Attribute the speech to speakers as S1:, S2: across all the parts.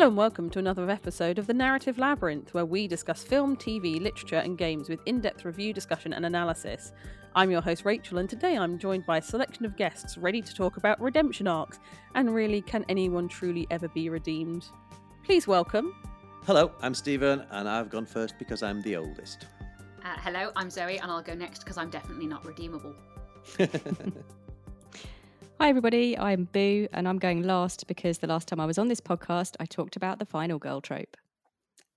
S1: Hello and welcome to another episode of the Narrative Labyrinth, where we discuss film, TV, literature, and games with in depth review, discussion, and analysis. I'm your host, Rachelle, and today I'm joined by a selection of guests ready to talk about redemption arcs and really, can anyone truly ever be redeemed? Please welcome.
S2: Hello, I'm Steven, and I've gone first because I'm the oldest.
S3: Uh, hello, I'm Zoe, and I'll go next because I'm definitely not redeemable.
S4: Hi, everybody. I'm Boo, and I'm going last because the last time I was on this podcast, I talked about the final girl trope.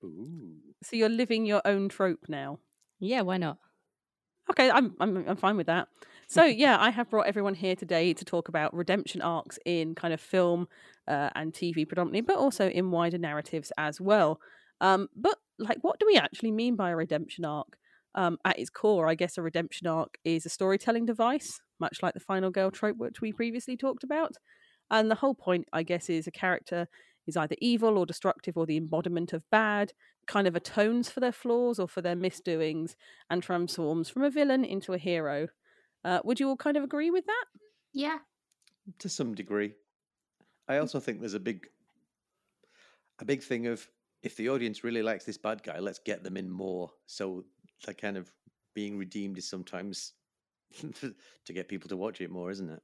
S2: Ooh.
S1: So you're living your own trope now.
S4: Yeah, why not?
S1: Okay, I'm I'm I'm fine with that. So yeah, I have brought everyone here today to talk about redemption arcs in kind of film uh, and TV predominantly, but also in wider narratives as well. Um, but like, what do we actually mean by a redemption arc? Um, at its core, I guess a redemption arc is a storytelling device, much like the final girl trope, which we previously talked about. And the whole point, I guess, is a character is either evil or destructive or the embodiment of bad, kind of atones for their flaws or for their misdoings, and transforms from a villain into a hero. Uh, would you all kind of agree with that?
S3: Yeah.
S2: To some degree. I also think there's a big a big thing of if the audience really likes this bad guy, let's get them in more. So that kind of being redeemed is sometimes to get people to watch it more, isn't it?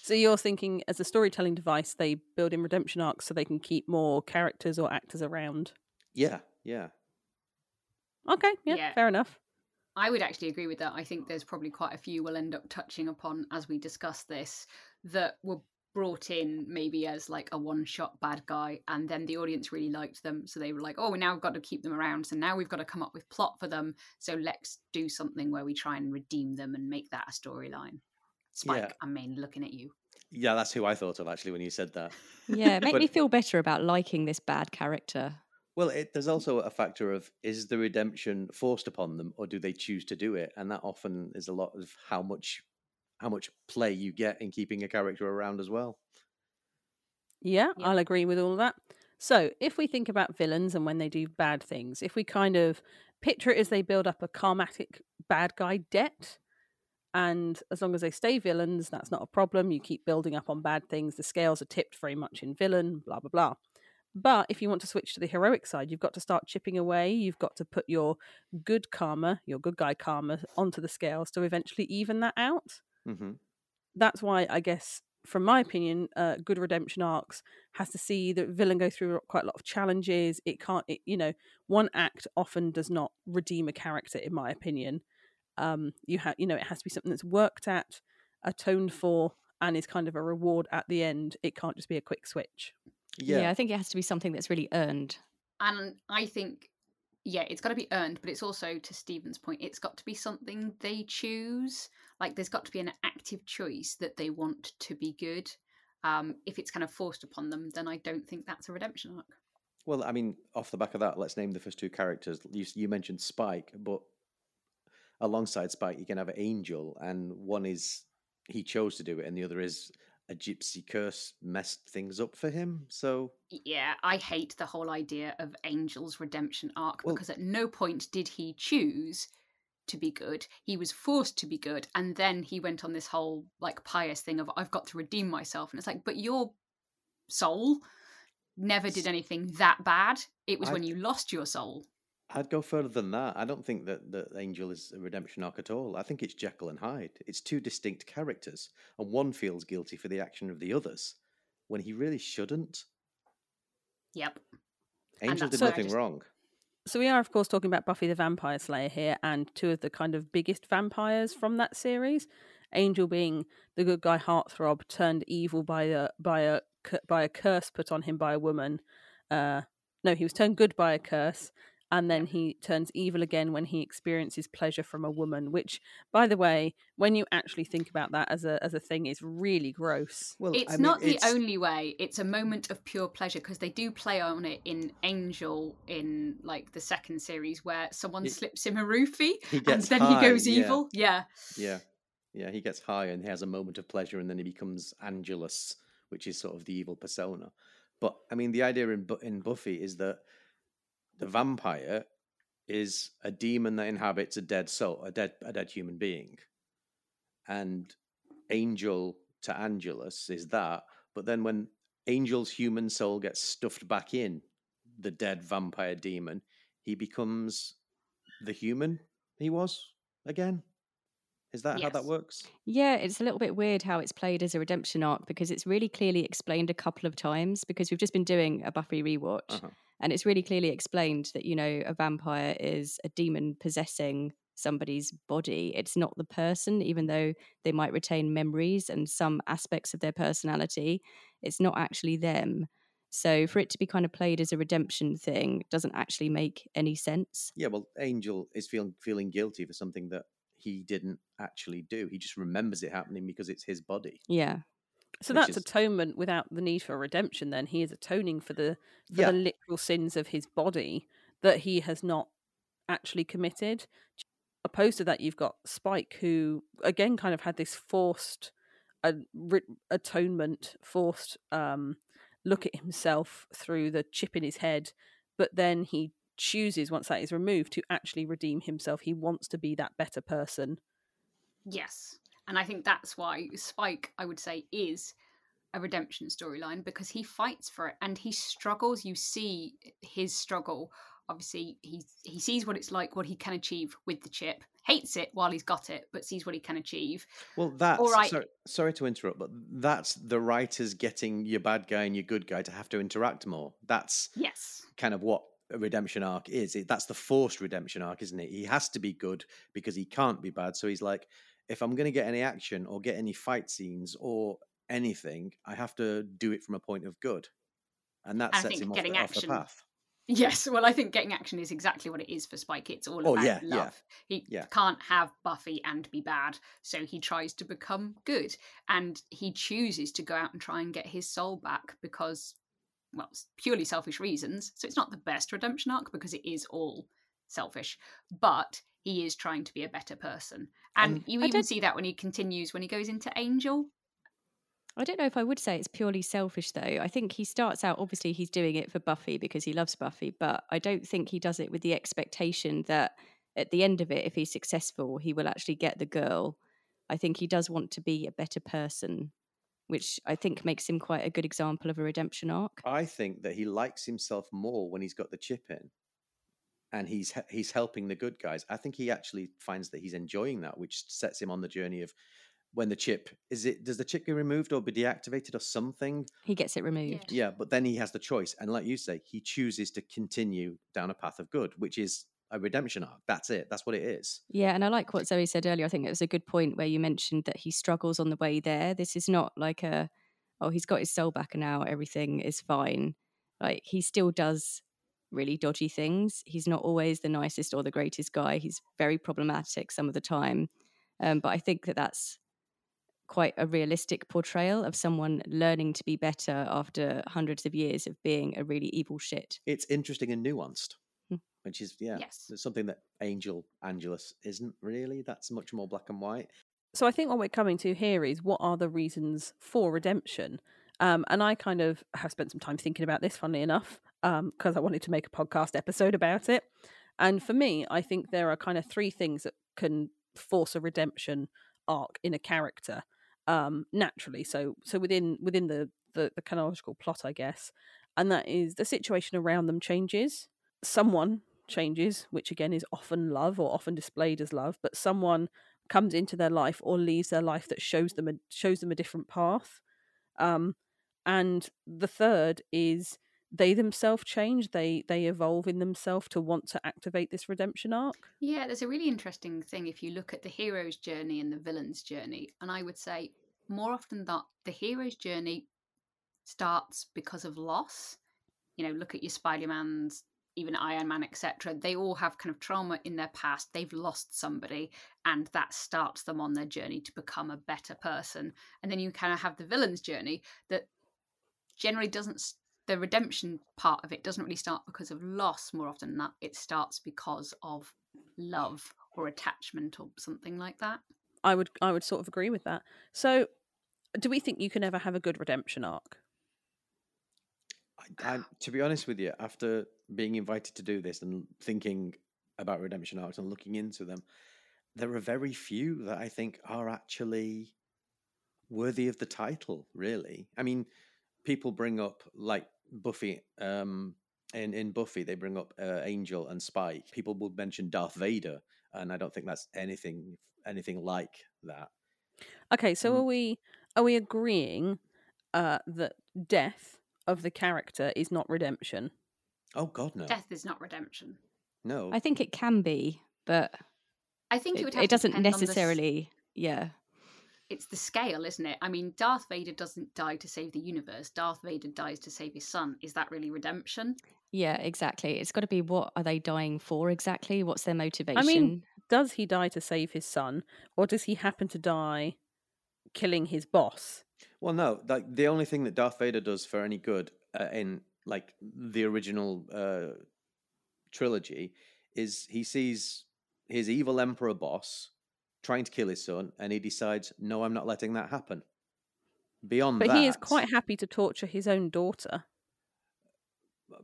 S1: So you're thinking as a storytelling device, they build in redemption arcs so they can keep more characters or actors around.
S2: Yeah, yeah.
S1: Okay, yeah,
S3: Yeah.
S1: fair enough.
S3: I would actually agree with that. I think there's probably quite a few we'll end up touching upon as we discuss this that were brought in maybe as like a one shot bad guy and then the audience really liked them so they were like oh now we now got to keep them around so now we've got to come up with plot for them so let's do something where we try and redeem them and make that a storyline spike
S2: Yeah.
S3: i mean looking at you
S2: Yeah, that's who I thought of actually when you said that.
S4: Yeah, make
S2: But-
S4: me feel better about liking this bad character.
S2: Well, it, there's also a factor of is the redemption forced upon them, or do they choose to do it? And that often is a lot of how much how much play you get in keeping a character around as well.
S1: Yeah,
S3: Yeah.
S1: I'll agree with all of that. So, if we think about villains and when they do bad things, if we kind of picture it as they build up a karmatic bad guy debt, and as long as they stay villains, that's not a problem. You keep building up on bad things. The scales are tipped very much in villain, blah, blah, blah. But if you want to switch to the heroic side, you've got to start chipping away. You've got to put your good karma, your good guy karma, onto the scales to eventually even that out
S2: hmm
S1: that's why I guess, from my opinion, uh, good redemption arcs has to see the villain go through quite a lot of challenges. It can't, it, you know, one act often does not redeem a character, in my opinion. Um, you have, you know, it has to be something that's worked at, atoned for, and is kind of a reward at the end. It can't just be a quick switch.
S2: Yeah.
S4: I think it has to be something that's really earned.
S3: And I think, yeah, it's got to be earned, but it's also, to Steven's point, it's got to be something they choose. Like, there's got to be an active choice that they want to be good. Um, if it's kind of forced upon them, then I don't think that's a redemption arc.
S2: Well, I mean, off the back of that, let's name the first two characters. You, you mentioned Spike, but alongside Spike, you can have Angel, and one is he chose to do it, and the other is a gypsy curse messed things up for him. So,
S3: Yeah, I hate the whole idea of Angel's redemption arc
S2: Well-
S3: because at no point did he choose to be good. He was forced to be good, and then he went on this whole like pious thing of I've got to redeem myself, and it's like, but your soul never did anything that bad. It was
S2: I-
S3: when you lost your soul.
S2: I'd go further than that. I don't think that, that Angel is a redemption arc at all. I think it's Jekyll and Hyde. It's two distinct characters, and one feels guilty for the action of the others when he really shouldn't.
S3: Yep.
S2: Angel did
S1: why
S2: nothing
S3: just-
S2: wrong.
S1: So we are, of course, talking about Buffy the Vampire Slayer here, and two of the kind of biggest vampires from that series. Angel being the good guy heartthrob turned evil by a by a by a curse put on him by a woman. Uh, no, he was turned good by a curse, and then he turns evil again when he experiences pleasure from a woman. Which, by the way, when you actually think about that as a as a thing, is really gross.
S2: Well,
S3: It's
S2: I mean,
S3: not the
S2: it's-
S3: only way. It's a moment of pure pleasure because they do play on it in Angel in like the second series where someone
S2: He-
S3: slips him a roofie and then
S2: high,
S3: he goes evil. Yeah.
S2: Yeah, yeah. He gets high and he has a moment of pleasure, and then he becomes Angelus, which is sort of the evil persona. But I mean, the idea in in Buffy is that the vampire is a demon that inhabits a dead soul, a dead a dead human being, and Angel to Angelus is that. But then when Angel's human soul gets stuffed back in the dead vampire demon, he becomes the human he was again. Is that how that works?
S4: Yeah, it's a little bit weird how it's played as a redemption arc because it's really clearly explained a couple of times because we've just been doing a Buffy rewatch
S2: Uh-huh.
S4: and it's really clearly explained that, you know, a vampire is a demon possessing somebody's body. It's not the person, even though they might retain memories and some aspects of their personality. It's not actually them. So for it to be kind of played as a redemption thing doesn't actually make any sense.
S2: Yeah, well, Angel is feeling feeling guilty for something that he didn't actually do. He just remembers it happening because it's his body.
S4: Yeah.
S1: So that's
S2: is-
S1: atonement without the need for redemption. Then he is atoning for the for
S2: Yeah.
S1: the literal sins of his body that he has not actually committed. Opposed to that, you've got Spike, who again kind of had this forced uh, atonement, forced um, look at himself through the chip in his head, but then he chooses once that is removed to actually redeem himself. He wants to be that better person.
S3: Yes. And I think that's why Spike, I would say, is a redemption storyline because he fights for it and he struggles. You see his struggle. Obviously, he he sees what it's like, what he can achieve with the chip. Hates it while he's got it, but sees what he can achieve.
S2: Well, that's
S3: right.
S2: sorry, sorry to interrupt, but that's the writers getting your bad guy and your good guy to have to interact more. That's
S3: Yes.
S2: kind of what a redemption arc is. It, that's the forced redemption arc, isn't it? He has to be good because he can't be bad. So he's like, if I'm going to get any action or get any fight scenes or anything, I have to do it from a point of good, and that
S3: I
S2: sets
S3: think
S2: him off
S3: getting
S2: the, off the
S3: action
S2: path.
S3: Yes, well, I think getting action is exactly what it is for Spike. It's all
S2: Oh,
S3: about
S2: yeah, yeah,
S3: love. He
S2: yeah.
S3: can't have Buffy and be bad, so he tries to become good. And he chooses to go out and try and get his soul back because, well, it's purely selfish reasons. So it's not the best redemption arc because it is all selfish, but he is trying to be a better person. And
S2: And-
S3: you even
S4: don't-
S3: see that when he continues, when he goes into Angel.
S4: I don't know if I would say it's purely selfish, though. I think he starts out, obviously, he's doing it for Buffy because he loves Buffy, but I don't think he does it with the expectation that at the end of it, if he's successful, he will actually get the girl. I think he does want to be a better person, which I think makes him quite a good example of a redemption arc.
S2: I think that he likes himself more when he's got the chip in, and he's he's helping the good guys. I think he actually finds that he's enjoying that, which sets him on the journey of when the chip is it does the chip get removed or be deactivated or something?
S4: He gets it removed.
S2: Yeah, but then he has the choice, and like you say, he chooses to continue down a path of good, which is a redemption arc. That's it. That's what it is.
S4: Yeah, and I like what Zoe said earlier. I think it was a good point where you mentioned that he struggles on the way there. This is not like a, oh, he's got his soul back and now everything is fine. Like he still does really dodgy things. He's not always the nicest or the greatest guy. He's very problematic some of the time. Um, but I think that that's quite a realistic portrayal of someone learning to be better after hundreds of years of being a really evil shit.
S2: It's interesting and nuanced. Which is yeah,
S3: Yes.
S2: it's something that Angel Angelus isn't really. That's much more black and white.
S1: So I think what we're coming to here is what are the reasons for redemption? Um, and I kind of have spent some time thinking about this, funnily enough, because I wanted to make a podcast episode about it. And for me, I think there are kind of three things that can force a redemption arc in a character um, naturally. So so within within the, the the canonical plot, I guess, and that is the situation around them changes. Someone changes, which again is often love or often displayed as love, but someone comes into their life or leaves their life that shows them a, shows them a different path. Um, and the third is they themselves change. They they evolve in themselves to want to activate this redemption arc.
S3: Yeah, there's a really interesting thing if you look at the hero's journey and the villain's journey. And I would say more often that the hero's journey starts because of loss. You know, look at your Spider Man's, even Iron Man, etc. They all have kind of trauma in their past. They've lost somebody, and that starts them on their journey to become a better person. And then you kind of have the villain's journey that generally doesn't the redemption part of it doesn't really start because of loss more often than not it starts because of love or attachment or something like that
S1: I would I would sort of agree with that. So, do we think you can ever have a good redemption arc?
S2: I, I, to be honest with you, after being invited to do this and thinking about redemption arcs and looking into them, there are very few that I think are actually worthy of the title. Really, I mean, people bring up like Buffy. Um, in in Buffy, they bring up uh, Angel and Spike. People would mention Darth Vader, and I don't think that's anything anything like that.
S1: Okay, so
S2: Mm.
S1: are we are we agreeing uh, that death of the character is not redemption?
S2: Oh God, no,
S3: Death is not redemption.
S2: no.
S4: I think it can be, but
S3: I think it,
S4: it,
S3: would have
S4: it
S3: to
S4: doesn't
S3: depend on the
S4: necessarily. Yeah,
S3: it's the scale, isn't it? I mean, Darth Vader doesn't die to save the universe. Darth Vader dies to save his son. Is that really redemption?
S4: yeah, exactly. It's got to be what are they dying for exactly? What's their motivation?
S1: I mean, does he die to save his son, or does he happen to die killing his boss?
S2: Well, no. Like the only thing that Darth Vader does for any good uh, in like the original uh, trilogy is he sees his evil emperor boss trying to kill his son, and he decides, "No, I'm not letting that happen." Beyond
S1: But
S2: that,
S1: he is quite happy to torture his own daughter.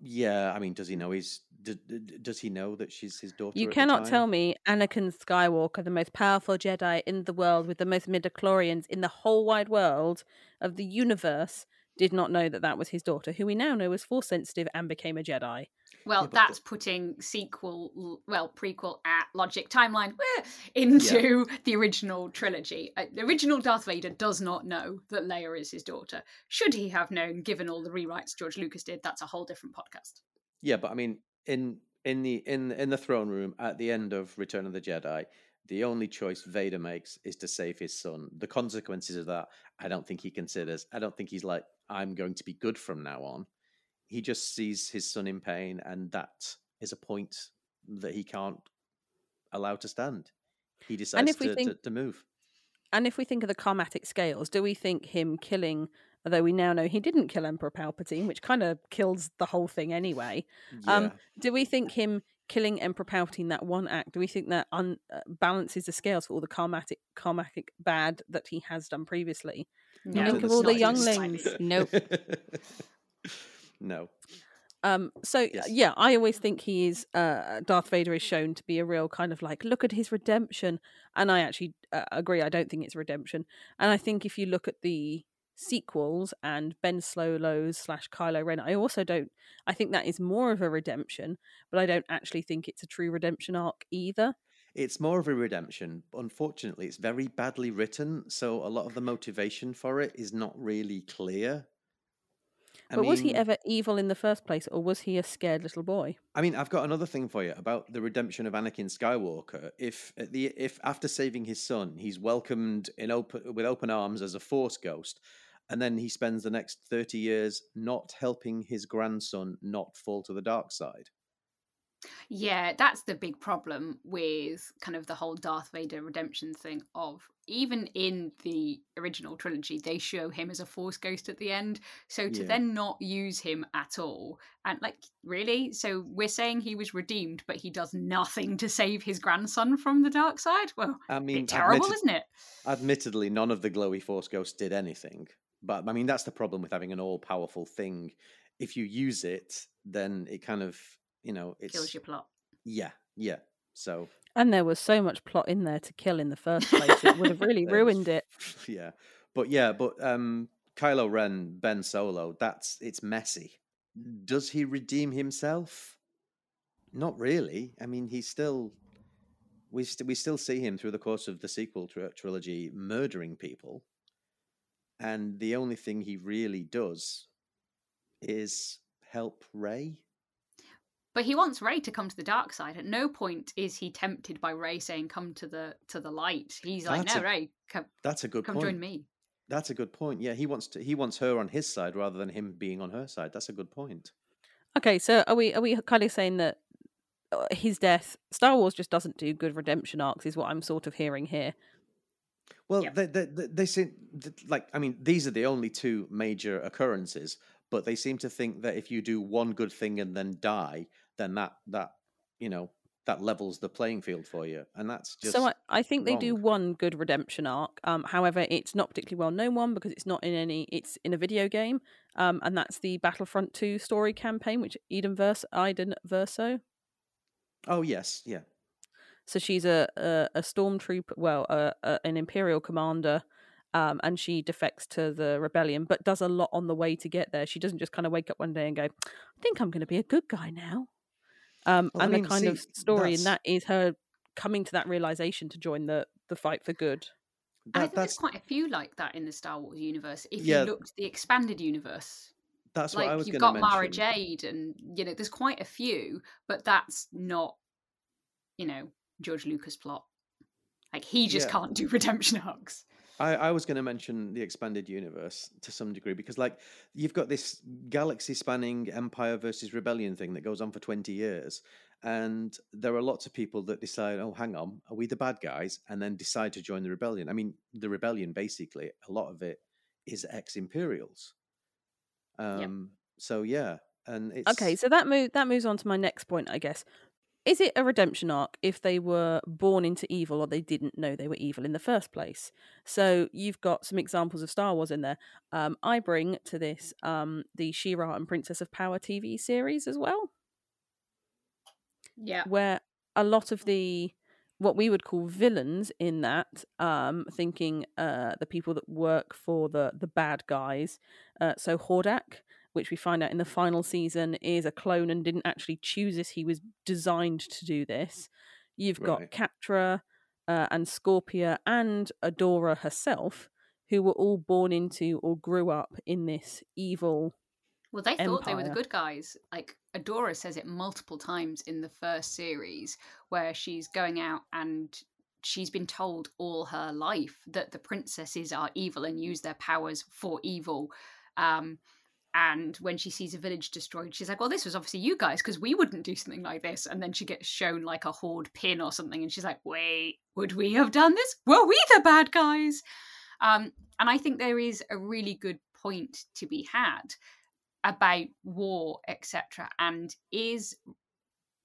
S2: Yeah, I mean, does he know he's? Does he know that she's his daughter?
S1: You cannot tell me Anakin Skywalker, the most powerful Jedi in the world with the most midichlorians in the whole wide world of the universe, did not know that that was his daughter, who we now know was force sensitive and became a Jedi.
S3: Well,
S2: but the-
S3: that's putting sequel, well, prequel at logic timeline eh, into the original trilogy. Uh, the original Darth Vader does not know that Leia is his daughter. Should he have known, given all the rewrites George Lucas did, that's a whole different podcast.
S2: Yeah, but I mean, in in the in in the throne room at the end of Return of the Jedi, the only choice Vader makes is to save his son. The consequences of that, I don't think he considers. I don't think he's like, I'm going to be good from now on. He just sees his son in pain, and that is a point that he can't allow to stand. He decides to,
S1: think-
S2: to, to move.
S1: And if we think of the karmatic scales, do we think him killing, although we now know he didn't kill Emperor Palpatine, which kind of kills the whole thing anyway,
S2: Yeah.
S1: Um, do we think him killing Emperor Palpatine that one act? Do we think that un- uh, balances the scales for all the karmatic karmatic bad that he has done previously?
S3: No,
S1: Think of all the younglings.
S3: slightly.
S4: Nope.
S2: no.
S1: Um, so uh,
S2: Yes.
S1: yeah, I always think he is. Uh, Darth Vader is shown to be a real kind of like, look at his redemption, and I actually uh, agree. I don't think it's redemption, and I think if you look at the sequels and Ben Solo's slash Kylo Ren, I also don't. I think that is more of a redemption, but I don't actually think it's a true redemption arc either.
S2: It's more of a redemption. Unfortunately, it's very badly written, so a lot of the motivation for it is not really clear. I
S1: but was he ever evil in the first place, or was he a scared little boy?
S2: I mean, I've got another thing for you about the redemption of Anakin Skywalker. If at the if after saving his son, he's welcomed in open with open arms as a Force ghost, and then he spends the next thirty years not helping his grandson not fall to the dark side.
S3: Yeah, that's the big problem with kind of the whole Darth Vader redemption thing of even in the original trilogy they show him as a force ghost at the end. So to
S2: Yeah.
S3: then not use him at all and like really so we're saying he was redeemed but he does nothing to save his grandson from the dark side? Well,
S2: i mean,
S3: terrible,
S2: admitted-
S3: isn't it?
S2: admittedly, none of the glowy Force ghosts did anything. But I mean, that's the problem with having an all-powerful thing. If you use it, then it kind of, you know, it
S3: Kills your plot.
S2: yeah, yeah. So
S1: And there was so much plot in there to kill in the first place; it would have really ruined it.
S2: yeah but yeah but um kylo ren ben solo that's it's messy does he redeem himself not really i mean he's still we, st- we still see him through the course of the sequel tr- trilogy murdering people and the only thing he really does is help Rey
S3: But he wants Rey to come to the dark side. At no point is he tempted by Rey saying, "Come to the to the light." He's like, "No,
S2: a-
S3: Rey, come,
S2: that's a good
S3: come
S2: point
S3: join me."
S2: that's a good point yeah he wants to he wants her on his side rather than him being on her side that's a good point
S1: Okay, so are we are we kind of saying that uh, his death, Star Wars just doesn't do good redemption arcs, is what I'm sort of hearing here.
S2: Well,
S3: Yeah.
S2: they, they, they, they seem like I mean these are the only two major occurrences, but they seem to think that if you do one good thing and then die, then that that you know that levels the playing field for you, and that's just
S1: so I, I think they do one good redemption arc. Um, however, it's not particularly well known one because it's not in any. It's in a video game, um, and that's the Battlefront Two story campaign, which Eden Verse Iden Verso.
S2: oh yes, yeah,
S1: So she's a a, a stormtrooper, well, a, a, an Imperial commander, um, and she defects to the rebellion, but does a lot on the way to get there. She doesn't just kind of wake up one day and go, "I think I'm going to be a good guy now." Um,
S2: Well, I
S1: and
S2: mean,
S1: the kind
S2: see,
S1: of story in
S2: that's-
S1: her coming to that realization to join the the fight for good.
S3: I
S2: That,
S3: think there's quite a few like that in the Star Wars universe. If
S2: Yeah.
S3: you looked the expanded universe,
S2: that's what I
S3: like
S2: was
S3: you've
S2: going to
S3: got Mara
S2: mention.
S3: Jade, and you know, there's quite a few, but that's not, you know, George Lucas plot. Like he just
S2: Yeah.
S3: can't do redemption arcs.
S2: I, I was going to mention the expanded universe to some degree because, like, you've got this galaxy spanning Empire versus Rebellion thing that goes on for 20 years. And there are lots of people that decide, oh, hang on, are we the bad guys? And then decide to join the rebellion. I mean, the rebellion, basically, a lot of it is ex Imperials. Um, So, yeah. And it's.
S1: Okay, so that move that moves on to my next point, I guess. Is it a redemption arc if they were born into evil or they didn't know they were evil in the first place? So you've got some examples of Star Wars in there. Um, I bring to this um, the She-Ra and Princess of Power TV series as well,
S3: Yeah.
S1: where a lot of the what we would call villains in that, um, thinking uh, the people that work for the the bad guys. Uh, so Hordak, which we find out in the final season is a clone and didn't actually choose this; he was designed to do this. You've got
S2: Right.
S1: Catra uh, and Scorpia and Adora herself, who were all born into or grew up in this evil.
S3: Well, they thought they were the good guys. Like Adora says it multiple times in the first series, where she's going out and she's been told all her life that the princesses are evil and use their powers for evil. Um, and when she sees a village destroyed, she's like, "Well, this was obviously you guys because we wouldn't do something like this." And then she gets shown like a horde pin or something, and she's like, "Wait, would we have done this? Were we the bad guys?" Um, and I think there is a really good point to be had about war, etc., and is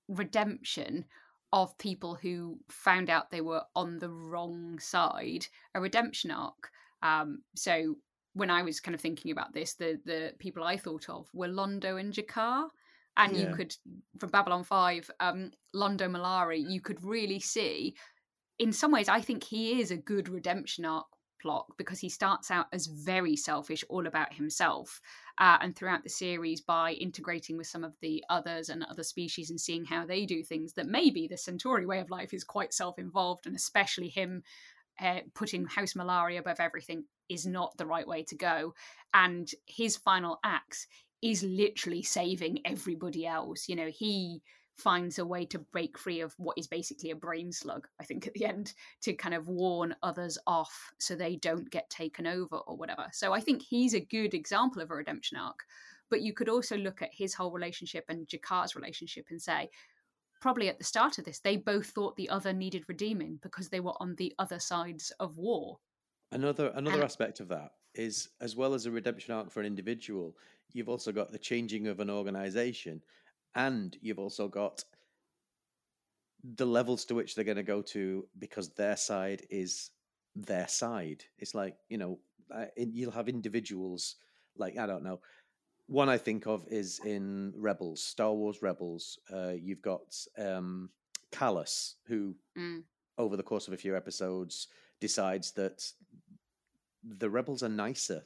S3: redemption of people who found out they were on the wrong side a redemption arc. Um, so when I was kind of thinking about this, the the people I thought of were Londo and G'Kar. And you could, from Babylon 5, um, Londo Mollari, you could really see, in some ways, I think he is a good redemption arc plot because he starts out as very selfish, all about himself. Uh, and throughout the series, by integrating with some of the others and other species and seeing how they do things, that maybe the Centauri way of life is quite self involved, and especially him uh, putting House Mollari above everything is not the right way to go. And his final acts is literally saving everybody else. You know, he finds a way to break free of what is basically a brain slug, I think, at the end, to kind of warn others off so they don't get taken over or whatever. So I think he's a good example of a redemption arc. But you could also look at his whole relationship and G'Kar's relationship and say, probably at the start of this, they both thought the other needed redeeming because they were on the other sides of war.
S2: Another another
S3: And-
S2: aspect of that is as well as a redemption arc for an individual, you've also got the changing of an organization, and you've also got the levels to which they're going to go to because their side is their side. It's like you know, uh, you'll have individuals like I don't know. One I think of is in Rebels, Star Wars Rebels. Uh, you've got um, Kallus, who
S3: Mm.
S2: over the course of a few episodes decides that the rebels are nicer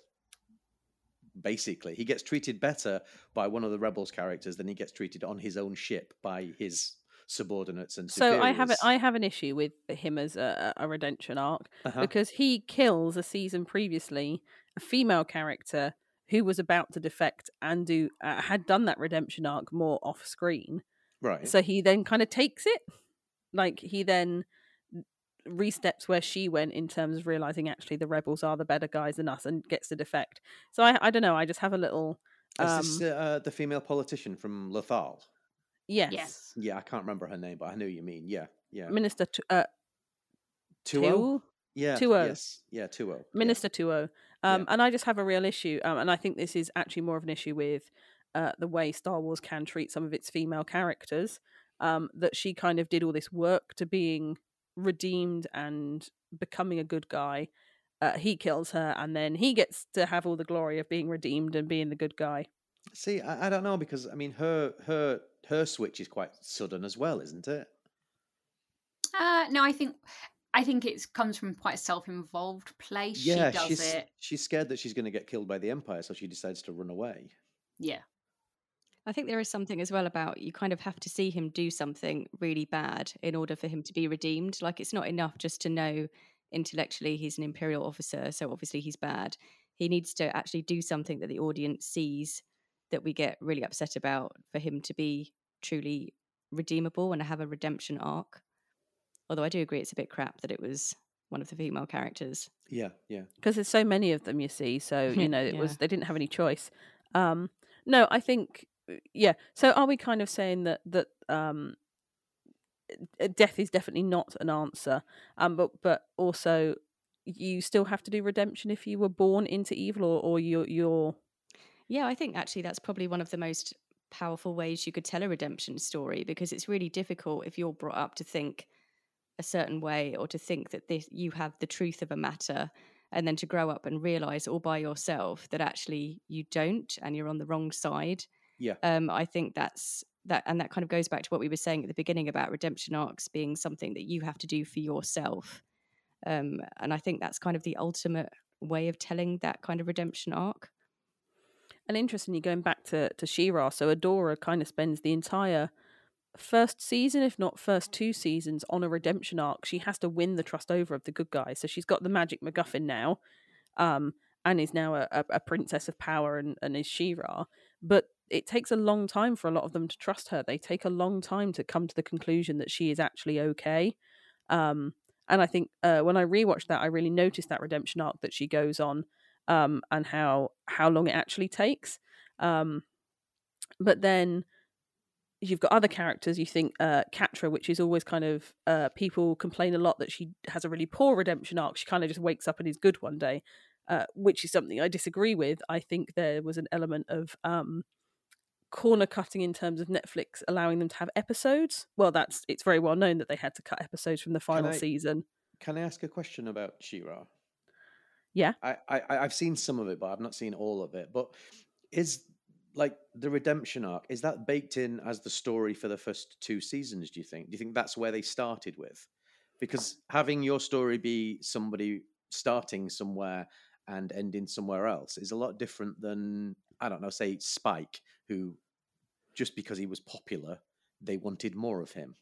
S2: basically he gets treated better by one of the rebels characters than he gets treated on his own ship by his subordinates and
S1: So I have a,
S2: superiors.
S1: I have an issue with him as a, a redemption arc
S2: Uh-huh.
S1: because he kills a season previously a female character who was about to defect and do uh, had done that redemption arc more off screen.
S2: right
S1: So he then kind of takes it, like he then resteps where she went in terms of realizing actually the rebels are the better guys than us and gets the defect. So I I don't know. I just have a little
S2: is
S1: um,
S2: this uh, the female politician from Lothal
S1: yes,
S3: Yes.
S2: yeah i can't remember her name but i know you mean yeah yeah
S1: Minister Tu- uh,
S2: Tua?
S1: Tu-
S2: yeah
S1: Tua.
S2: yes yeah Tua. yeah.
S1: Minister Tua. Um,
S2: Yeah.
S1: And I just have a real issue. Um, and I think this is actually more of an issue with uh, the way Star Wars can treat some of its female characters. Um, that she kind of did all this work to being redeemed and becoming a good guy. Uh, he kills her, and then he gets to have all the glory of being redeemed and being the good guy.
S2: see I, I don't know because i mean her her her switch is quite sudden as well isn't it
S3: Uh, no, I think I think it comes from quite a self-involved place.
S2: Yeah,
S3: she does
S2: she's
S3: it.
S2: she's scared that she's going to get killed by the Empire, so she decides to run away.
S3: Yeah.
S4: I think there is something as well about you kind of have to see him do something really bad in order for him to be redeemed. Like it's not enough just to know intellectually he's an imperial officer, so obviously he's bad. He needs to actually do something that the audience sees that we get really upset about for him to be truly redeemable and have a redemption arc. Although I do agree it's a bit crap that it was one of the female characters.
S2: Yeah, yeah.
S1: because there's so many of them you see so you know it
S4: Yeah.
S1: was they didn't have any choice um no i think uh, yeah so are we kind of saying that that um uh, death is definitely not an answer um but but also you still have to do redemption if you were born into evil or, or you're you're
S4: Yeah, I think actually that's probably one of the most powerful ways you could tell a redemption story because it's really difficult if you're brought up to think a certain way or to think that this you have the truth of a matter and then to grow up and realize all by yourself that actually you don't and you're on the wrong side.
S2: Yeah.
S4: Um I think that's that and that kind of goes back to what we were saying at the beginning about redemption arcs being something that you have to do for yourself. Um and I think that's kind of the ultimate way of telling that kind of redemption arc.
S1: and interestingly going back to to She-Ra, so Adora kind of spends the entire first season, if not first two seasons, on a redemption arc. She has to win the trust over of the good guys. So she's got the magic MacGuffin now, um, and is now a, a, princess of power and, and is She-Ra. But it takes a long time for a lot of them to trust her. They take a long time to come to the conclusion that she is actually okay. Um, and I think uh, when I rewatched that, I really noticed that redemption arc that she goes on, um, and how how long it actually takes. Um, but then you've got other characters. You think uh, Catra, which is always kind of uh, people complain a lot that she has a really poor redemption arc. She kind of just wakes up and is good one day, uh, which is something I disagree with. I think there was an element of um, corner cutting in terms of Netflix allowing them to have episodes. Well, that's it's very well known that they had to cut episodes from the final
S2: I-
S1: season.
S2: Can I ask a question about She-Ra?
S1: Yeah.
S2: I I- I've seen some of it, but I've not seen all of it. But is like the redemption arc is that baked in as the story for the first two seasons? Do you think? Do you think that's where they started with? Because having your story be somebody starting somewhere and ending somewhere else is a lot different than I don't know, say Spike, who just because he was popular, they wanted more of him.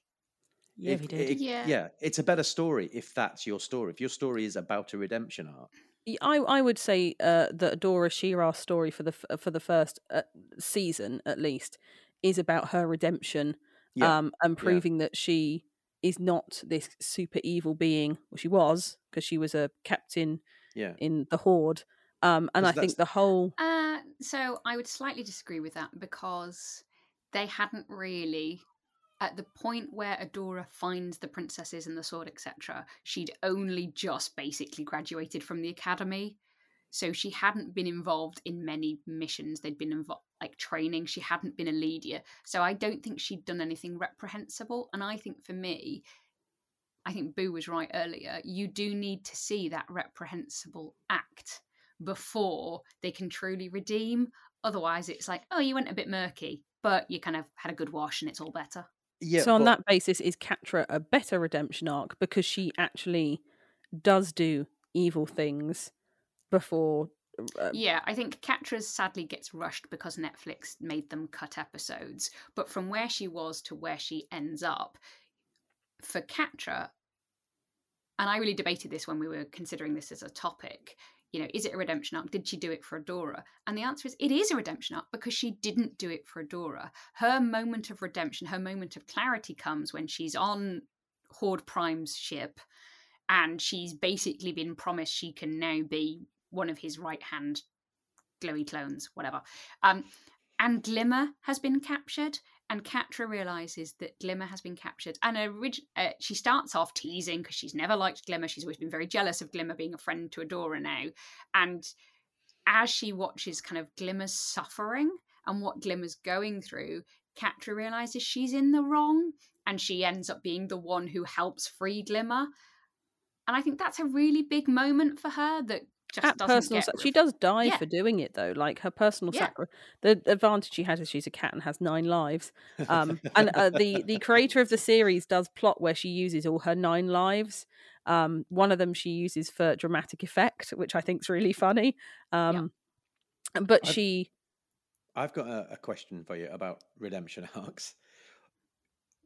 S4: Yeah,
S2: If-
S4: he did.
S2: it-
S3: Yeah.
S2: yeah, it's a better story if that's your story. If your story is about a redemption arc,
S1: Y- I I would say uh, that Adora She-Ra story for the f- for the first uh, season at least is about her redemption
S2: yeah,
S1: um, and
S2: yeah.
S1: proving that she is not this super evil being. Well, she was because she was a captain
S2: yeah,
S1: in the Horde. Um, and
S2: 'Cause
S1: I think the whole
S3: Uh, so I would slightly disagree with that because they hadn't really, at the point where Adora finds the princesses and the sword, etc., she'd only just basically graduated from the academy. So she hadn't been involved in many missions. They'd been involved like training. She hadn't been a leader. So I don't think she'd done anything reprehensible. And I think for me, I think Boo was right earlier. You do need to see that reprehensible act before they can truly redeem. Otherwise, it's like, oh, you went a bit murky, but you kind of had a good wash and it's all better.
S2: Yeah.
S1: so on
S2: but-
S1: that basis is Catra a better redemption arc because she actually does do evil things before uh,
S3: Yeah, I think Catra's sadly gets rushed because Netflix made them cut episodes. But from where she was to where she ends up, for Catra, and I really debated this when we were considering this as a topic. You know, is it a redemption arc? Did she do it for Adora? And the answer is it is a redemption arc because she didn't do it for Adora. Her moment of redemption, her moment of clarity comes when she's on Horde Prime's ship and she's basically been promised she can now be one of his right hand glowy clones, whatever. Um, and Glimmer has been captured, and Catra realizes that Glimmer has been captured. And orig- uh, she starts off teasing because she's never liked Glimmer. She's always been very jealous of Glimmer being a friend to Adora now. And as she watches kind of Glimmer's suffering and what Glimmer's going through, Catra realizes she's in the wrong, and she ends up being the one who helps free Glimmer. And I think that's a really big moment for her that just
S1: personal sa- she does die
S3: Yeah.
S1: for doing it though like her personal
S3: Yeah.
S1: sacri- the advantage she has is she's a cat and has nine lives um and uh, the the creator of the series does plot where she uses all her nine lives Um, one of them she uses for dramatic effect, which I think is really funny. Um, But
S2: I've-
S1: she,
S2: I've got a, a question for you about redemption arcs.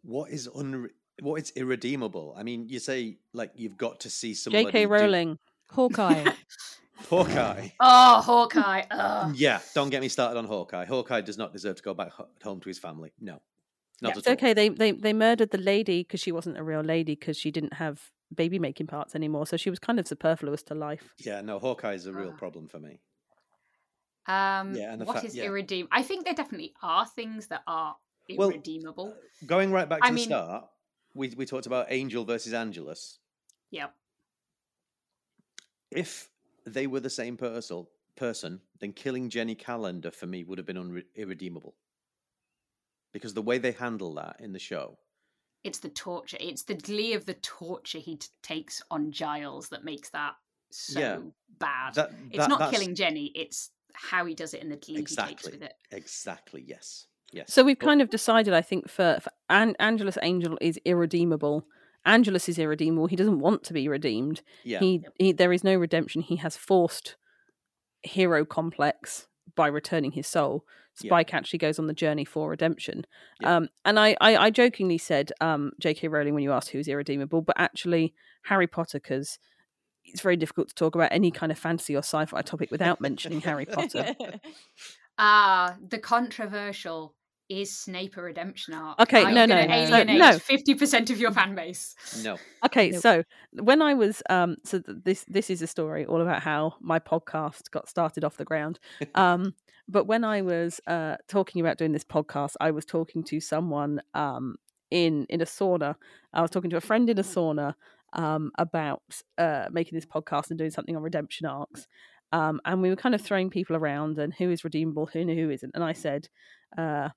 S2: What is unre- what is irredeemable? I mean, you say like you've got to see somebody.
S1: J.K.
S2: do-
S1: Rowling.
S4: Hawkeye.
S2: Hawkeye.
S3: Oh, Hawkeye. Ugh.
S2: Yeah, don't get me started on Hawkeye. Hawkeye does not deserve to go back home to his family. No, not
S1: It's
S2: at all.
S1: okay. They they they murdered the lady because she wasn't a real lady because she didn't have baby making parts anymore. So she was kind of superfluous to life.
S2: Yeah, no, Hawkeye is a real
S3: Ah.
S2: problem for me.
S3: Um,
S2: Yeah, and the
S3: what
S2: fact-
S3: is
S2: yeah.
S3: irredeemable? I think there definitely are things that are
S2: Well,
S3: irredeemable.
S2: Going right back to
S3: I
S2: the
S3: mean-
S2: start, we we talked about Angel versus Angelus.
S3: yep.
S2: If they were the same person, person, then killing Jenny Calendar for me would have been unre- irredeemable. Because the way they handle that in the show,
S3: It's the torture. It's the glee of the torture he t- takes on Giles that makes that so
S2: Yeah.
S3: bad.
S2: that,
S3: it's
S2: that-
S3: not
S2: that's-
S3: killing Jenny. It's how he does it and the glee he takes
S2: Exactly.
S3: with it.
S2: Exactly. Yes. Yes.
S1: So we've
S2: But-
S1: kind of decided, I think, for, for An- Angelus Angel is irredeemable. Angelus is irredeemable. He doesn't want to be redeemed.
S2: yeah.
S1: He, he there is no redemption. He has forced hero complex by returning his soul.
S2: Yeah.
S1: Spike actually goes on the journey for redemption.
S2: Yeah.
S1: Um, and I, I, I jokingly said um, J.K. Rowling when you asked who's irredeemable, but actually Harry Potter because it's very difficult to talk about any kind of fantasy or sci-fi topic without mentioning Harry Potter.
S3: Ah, the controversial is Snape a redemption arc.
S1: Okay,
S3: Are
S1: no, no,
S4: no.
S3: Alienate
S1: no.
S3: fifty percent of your fan base.
S2: no.
S1: Okay,
S4: Nope.
S1: so when I was um so th- this this is a story all about how my podcast got started off the ground. Um but when I was uh talking about doing this podcast, I was talking to someone um in in a sauna. I was talking to a friend in a sauna um about uh making this podcast and doing something on redemption arcs. Um and we were kind of throwing people around and who is redeemable, who and who isn't. And I said uh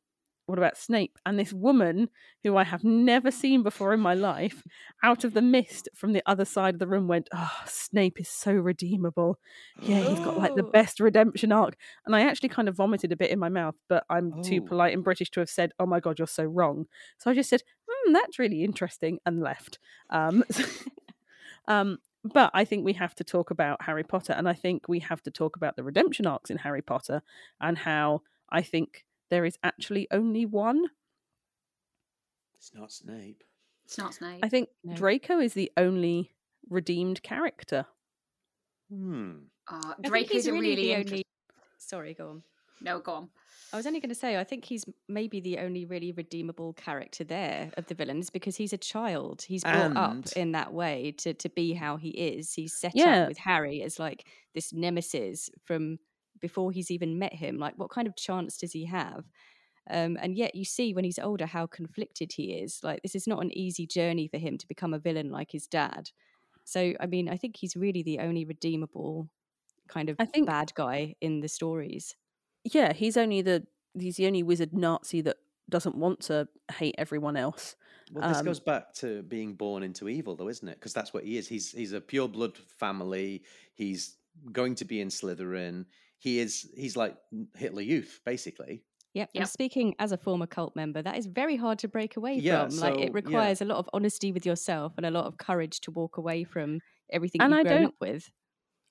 S1: what about Snape? And this woman who I have never seen before in my life, out of the mist from the other side of the room, went, Oh, Snape is so redeemable. Yeah, he's got like the
S4: Oh.
S1: best redemption arc. And I actually kind of vomited a bit in my mouth, but I'm too
S2: Oh.
S1: polite and British to have said, Oh my God, you're so wrong. So I just said, Hmm, that's really interesting, and left. Um, um, but I think we have to talk about Harry Potter, and I think we have to talk about the redemption arcs in Harry Potter and how I think there is actually only one.
S2: It's not Snape.
S3: It's not Snape.
S1: I think
S4: No.
S1: Draco is the only redeemed character.
S2: Hmm.
S3: Uh,
S4: I think
S3: Drake
S4: he's
S3: is
S4: really
S3: really
S4: the
S3: inter-
S4: only. Sorry, go on.
S3: No, go on.
S4: I was only going to say, I think he's maybe the only really redeemable character there of the villains because he's a child. He's brought up in that way to, to be how he is. He's set
S1: Yeah.
S4: up with Harry as like this nemesis from before he's even met him. Like, what kind of chance does he have? Um, and yet, you see when he's older how conflicted he is. Like, this is not an easy journey for him to become a villain like his dad. So, I mean, I think he's really the only redeemable kind of
S1: I think-
S4: bad guy in the stories.
S1: Yeah, he's only the he's the only wizard Nazi that doesn't want to hate everyone else.
S2: Well, this
S1: Um,
S2: goes back to being born into evil, though, isn't it? Because that's what he is. He's he's a pure blood family. He's going to be in Slytherin. He is. He's like Hitler Youth, basically.
S4: Yep.
S3: Yep.
S4: And speaking as a former cult member, that is very hard to break away
S2: Yeah,
S4: from. Like
S2: so,
S4: it
S2: yeah.
S4: requires a lot of honesty with yourself and a lot of courage to walk away from everything
S1: And
S4: you've
S1: I
S4: grown
S1: don't-
S4: up with.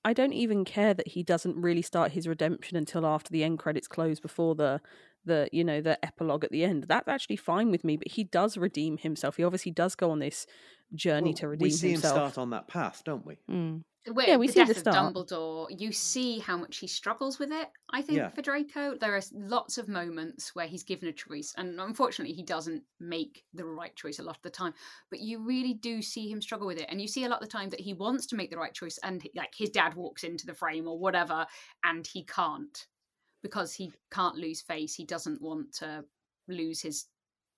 S1: I don't even care that he doesn't really start his redemption until after the end credits close before the the you know the epilogue at the end. That's actually fine with me, but he does redeem himself. He obviously does go on this journey
S2: Well,
S1: to redeem
S2: we see
S1: himself.
S2: him start on that path, don't we?
S4: Mm.
S3: With
S1: Yeah, we
S3: the
S1: see
S3: death
S1: the
S3: of
S1: start.
S3: Dumbledore, you see how much he struggles with it. I think
S2: Yeah.
S3: for Draco, there are lots of moments where he's given a choice, and unfortunately, he doesn't make the right choice a lot of the time. But you really do see him struggle with it, and you see a lot of the time that he wants to make the right choice, and like his dad walks into the frame or whatever, and he can't because he can't lose face. He doesn't want to lose his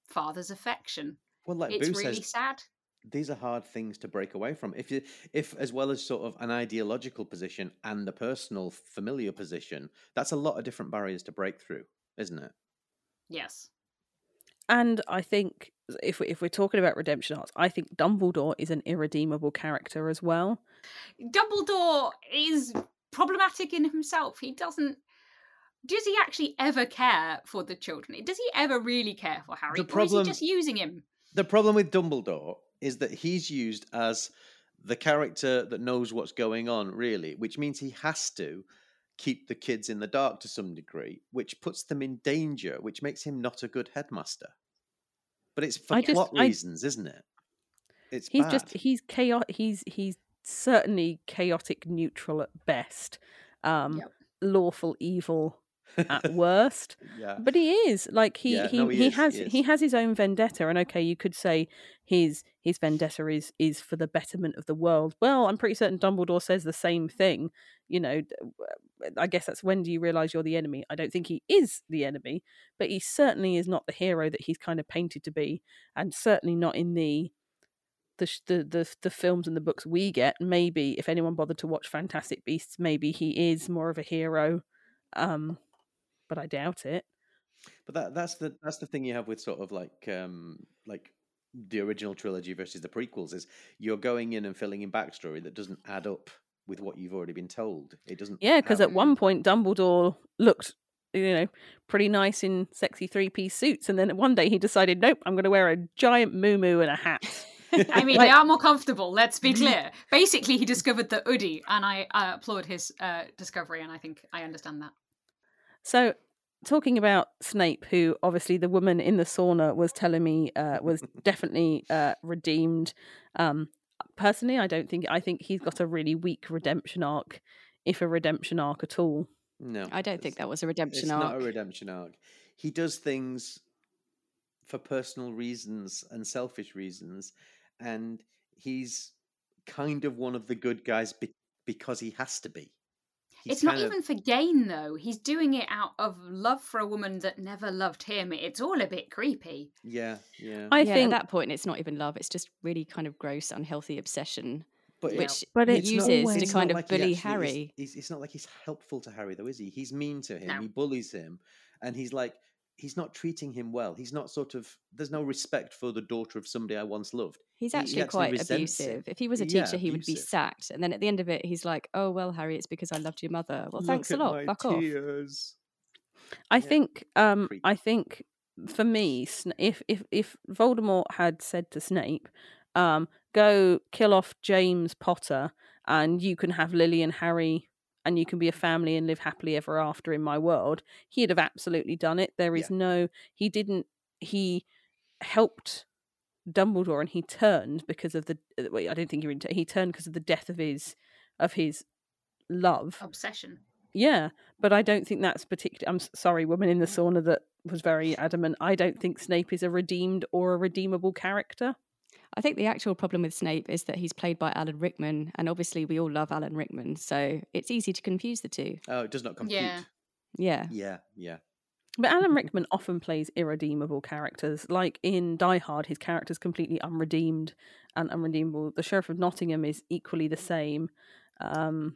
S3: father's affection.
S2: Well, like
S3: it's
S2: Boo
S3: really
S2: says,
S3: sad.
S2: These are hard things to break away from. If you, if as well as sort of an ideological position and a personal familiar position, that's a lot of different barriers to break through, isn't it?
S3: Yes.
S1: And I think if we, if we're talking about redemption arcs, I think Dumbledore is an irredeemable character as well.
S3: Dumbledore is problematic in himself. He doesn't. Does he actually ever care for the children? Does he ever really care for Harry?
S2: The
S3: Or is he just using him?
S2: The problem with Dumbledore is that he's used as the character that knows what's going on, really, which means he has to keep the kids in the dark to some degree, which puts them in danger, which makes him not a good headmaster. But it's for
S1: I just-
S2: plot
S1: I-
S2: reasons, isn't it? It's
S1: He's
S2: bad.
S1: just he's chaotic. He's he's certainly chaotic neutral at best. Um,
S3: Yep.
S1: lawful evil at worst.
S2: yeah.
S1: But he is like he
S2: Yeah,
S1: he,
S2: no,
S1: he,
S2: he is,
S1: has
S2: he
S1: he, has his own vendetta, and okay, you could say his his vendetta is is for the betterment of the world. Well, I'm pretty certain Dumbledore says the same thing. You know, I guess that's when do you realize you're the enemy? I don't think he is the enemy, but he certainly is not the hero that he's kind of painted to be, and certainly not in the the the the, the films and the books we get. Maybe if anyone bothered to watch Fantastic Beasts, maybe he is more of a hero. Um, but I doubt it.
S2: But that that's the that's the thing you have with sort of like um like the original trilogy versus the prequels is you're going in and filling in backstory that doesn't add up with what you've already been told. It doesn't.
S1: Yeah, because at one point Dumbledore looked, you know, pretty nice in sexy three piece suits, and then one day he decided, nope, I'm going to wear a giant moo and a hat.
S3: I mean,
S1: Like-
S3: they are more comfortable. Let's be clear. Basically, he discovered the Udi, and I uh, applaud his uh, discovery, and I think I understand that.
S1: So, talking about Snape, who obviously the woman in the sauna was telling me uh, was definitely uh, redeemed. Um, personally, I don't think I think he's got a really weak redemption arc, if a redemption arc at all.
S2: no,
S4: I don't think that was a redemption
S2: it's
S4: arc.
S2: not a redemption arc. He does things for personal reasons and selfish reasons, and he's kind of one of the good guys be- because he has to be. He's
S3: it's not
S2: of-
S3: even for gain, though. He's doing it out of love for a woman that never loved him. It's all a bit creepy.
S2: Yeah, yeah.
S1: I
S4: yeah,
S1: think
S4: at that point, it's not even love; it's just really kind of gross, unhealthy obsession,
S2: but it-
S4: which
S1: But
S4: he
S1: it's
S4: uses
S1: not-
S4: to kind of
S2: like he
S4: bully
S2: is-
S4: Harry.
S2: He's, it's not like he's helpful to Harry, though, is he? He's mean to him.
S3: No.
S2: He bullies him, and he's like, he's not treating him well. He's not sort of. There's no respect for the daughter of somebody I once loved.
S4: He's
S2: he- he
S4: actually
S2: actually
S4: quite
S2: resents him.
S4: abusive. If he was a
S2: Yeah,
S4: teacher, he would be sacked. And then at the end of it, he's like, "Oh well, Harry, it's because I loved your mother." Well, thanks a lot.
S2: my
S4: Fuck off.
S1: I
S2: Yeah.
S1: think um I think for me if if if Voldemort had said to Snape um go kill off James Potter and you can have Lily and Harry and you can be a family and live happily ever after in my world he'd have absolutely done it there is
S2: Yeah.
S1: no he didn't he helped Dumbledore and he turned because of the uh, wait I don't think he really he turned because of the death of his of his love
S3: Obsession.
S1: yeah, but I don't think that's particularly. I'm sorry, woman in the sauna that was very adamant. I don't think Snape is a redeemed or a redeemable character.
S4: I think the actual problem with Snape is that he's played by Alan Rickman, and obviously we all love Alan Rickman, so it's easy to confuse the two.
S2: Oh, it does not compute.
S3: Yeah.
S4: Yeah,
S2: Yeah, yeah.
S1: But Alan Rickman often plays irredeemable characters. Like in Die Hard, his character's completely unredeemed and unredeemable. The Sheriff of Nottingham is equally the same. Um,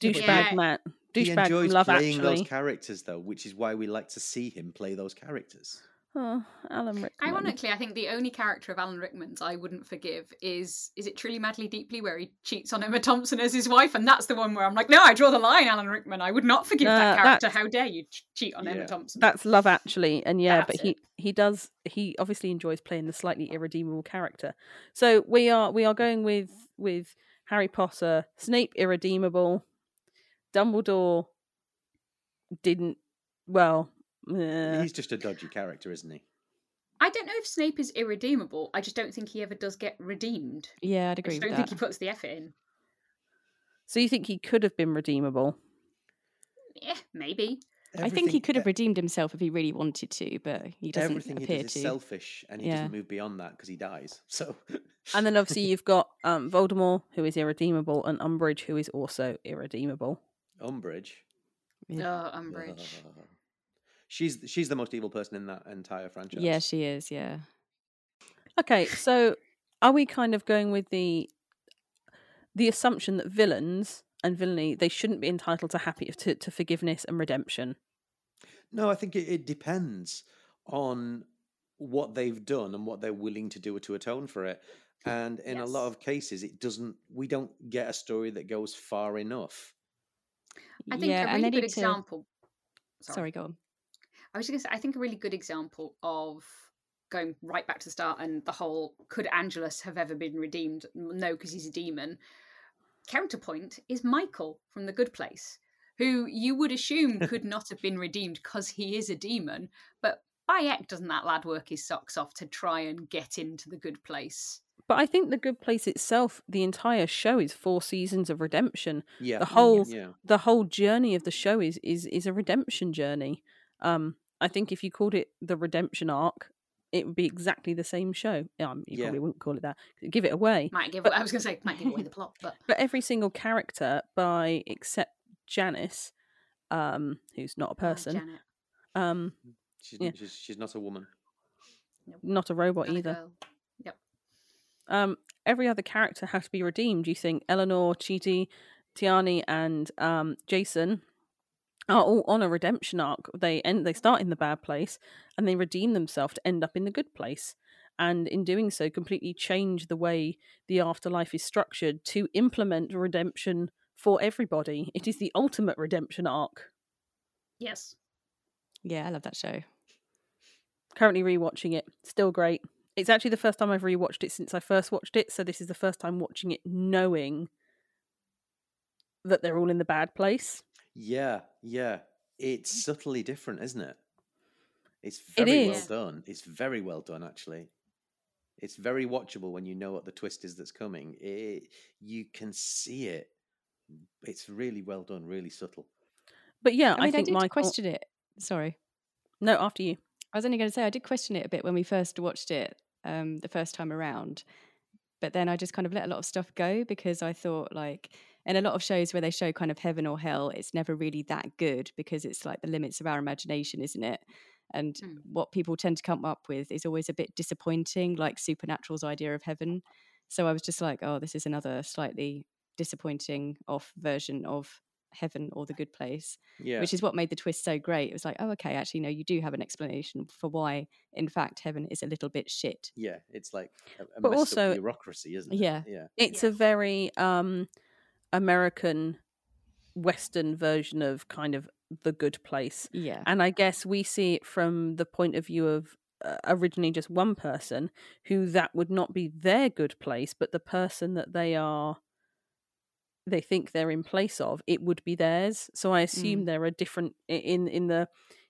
S2: Yeah,
S1: douchebag
S3: Yeah.
S1: Matt,
S2: He enjoys
S1: Love
S2: playing
S1: Actually.
S2: those characters, though, which is why we like to see him play those characters.
S1: Oh, Alan Rickman.
S3: Ironically, I think the only character of Alan Rickman's I wouldn't forgive is is it Truly Madly Deeply, where he cheats on Emma Thompson as his wife, and that's the one where I'm like, no, I draw the line, Alan Rickman. I would not forgive
S1: Uh,
S3: that character. How dare you cheat on
S2: Yeah.
S3: Emma Thompson?
S1: That's Love Actually, and yeah, but
S3: That's
S1: he
S3: it.
S1: he does he obviously enjoys playing the slightly irredeemable character. So we are we are going with with Harry Potter, Snape irredeemable, Dumbledore didn't well.
S2: He's just a dodgy character, isn't he?
S3: I don't know if Snape is irredeemable. I just don't think he ever does get redeemed.
S4: yeah, I'd
S3: I
S4: agree
S3: just
S4: with
S3: don't
S4: that.
S3: think he puts the effort in.
S1: so you think he could have been redeemable?
S3: Yeah, maybe.
S4: I think he could have redeemed himself if he really wanted to, but he doesn't
S2: Everything he
S4: appear
S2: does
S4: to.
S2: is selfish, and he
S4: Yeah.
S2: doesn't move beyond that because he dies. So,
S1: And then obviously you've got um, Voldemort, who is irredeemable, and Umbridge, who is also irredeemable.
S2: Umbridge.
S4: Yeah.
S3: Oh, Umbridge.
S2: Ugh. She's she's the most evil person in that entire franchise.
S4: yeah, she is. Yeah,
S1: Okay, so are we kind of going with the the assumption that villains and villainy they shouldn't be entitled to happy to, to forgiveness and redemption?
S2: No, I think it, it depends on what they've done and what they're willing to do to atone for it. And in a lot of cases, it doesn't. We don't get a story that goes far enough.
S3: I think
S4: yeah,
S3: a
S4: and
S3: really
S4: they
S3: good
S4: need to.
S3: example.
S4: Sorry, go on.
S3: I was going to say, I think a really good example of going right back to the start and the whole could Angelus have ever been redeemed? No, because he's a demon. Counterpoint is Michael from The Good Place, who you would assume could not have been redeemed because he is a demon, but by heck doesn't that lad work his socks off to try and get into the good place?
S1: But I think the Good Place itself, the entire show is four seasons of redemption.
S2: Yeah.
S1: The whole
S2: Yeah.
S1: the whole journey of the show is is is a redemption journey. Um, I think if you called it the redemption arc, it would be exactly the same show. Um, you
S2: Yeah.
S1: probably wouldn't call it that. Give it away.
S3: Might give.
S1: But-
S3: I was going to say might give away the plot, but
S1: But every single character, by except Janice, um, who's not a
S3: Oh,
S1: person,
S3: Janet,
S1: um,
S2: She's,
S1: Yeah.
S2: she's she's not a woman.
S1: not a robot
S3: and a
S1: either.
S3: girl. Yep.
S1: um, every other character has to be redeemed. You think Eleanor, Chidi, Tahani, and um, Jason are all on a redemption arc. They end. They start in the bad place, and they redeem themselves to end up in the good place. And in doing so, completely change the way the afterlife is structured to implement redemption for everybody. It is the ultimate redemption arc.
S3: Yes.
S4: Yeah, I love that show.
S1: Currently rewatching it, still great. It's actually the first time I've rewatched it since I first watched it, so this is the first time watching it knowing that they're all in the bad place.
S2: Yeah, yeah. It's subtly different, isn't it? It's
S1: It
S2: very well done. It's very well done, actually. It's very watchable when you know what the twist is that's coming. It, you can see it. It's really well done, really subtle.
S1: But yeah,
S4: I
S1: I,
S4: mean, I,
S1: think
S4: did
S1: Michael.
S4: question it. Sorry.
S1: No, after you.
S4: I was only going to say I did question it a bit when we first watched it um, the first time around, but then I just kind of let a lot of stuff go because I thought like in a lot of shows where they show kind of heaven or hell, it's never really that good because it's like the limits of our imagination, isn't it? And
S3: Mm.
S4: what people tend to come up with is always a bit disappointing, like Supernatural's idea of heaven. So I was just like, oh, this is another slightly disappointing off version of heaven or the good place
S2: Yeah.
S4: which is what made the twist so great. It was like, oh, okay, actually, no, you do have an explanation for why, in fact, heaven is a little bit shit.
S2: yeah, it's like a, a
S1: But also-
S2: bureaucracy, isn't it?
S4: Yeah.
S2: Yeah.
S1: It's
S3: Yeah.
S1: a very um, American Western version of kind of the good place.
S4: Yeah.
S1: And I guess we see it from the point of view of uh, originally just one person who that would not be their good place, but the person that they are, they think they're in place of, it would be theirs. So I assume there are different in in the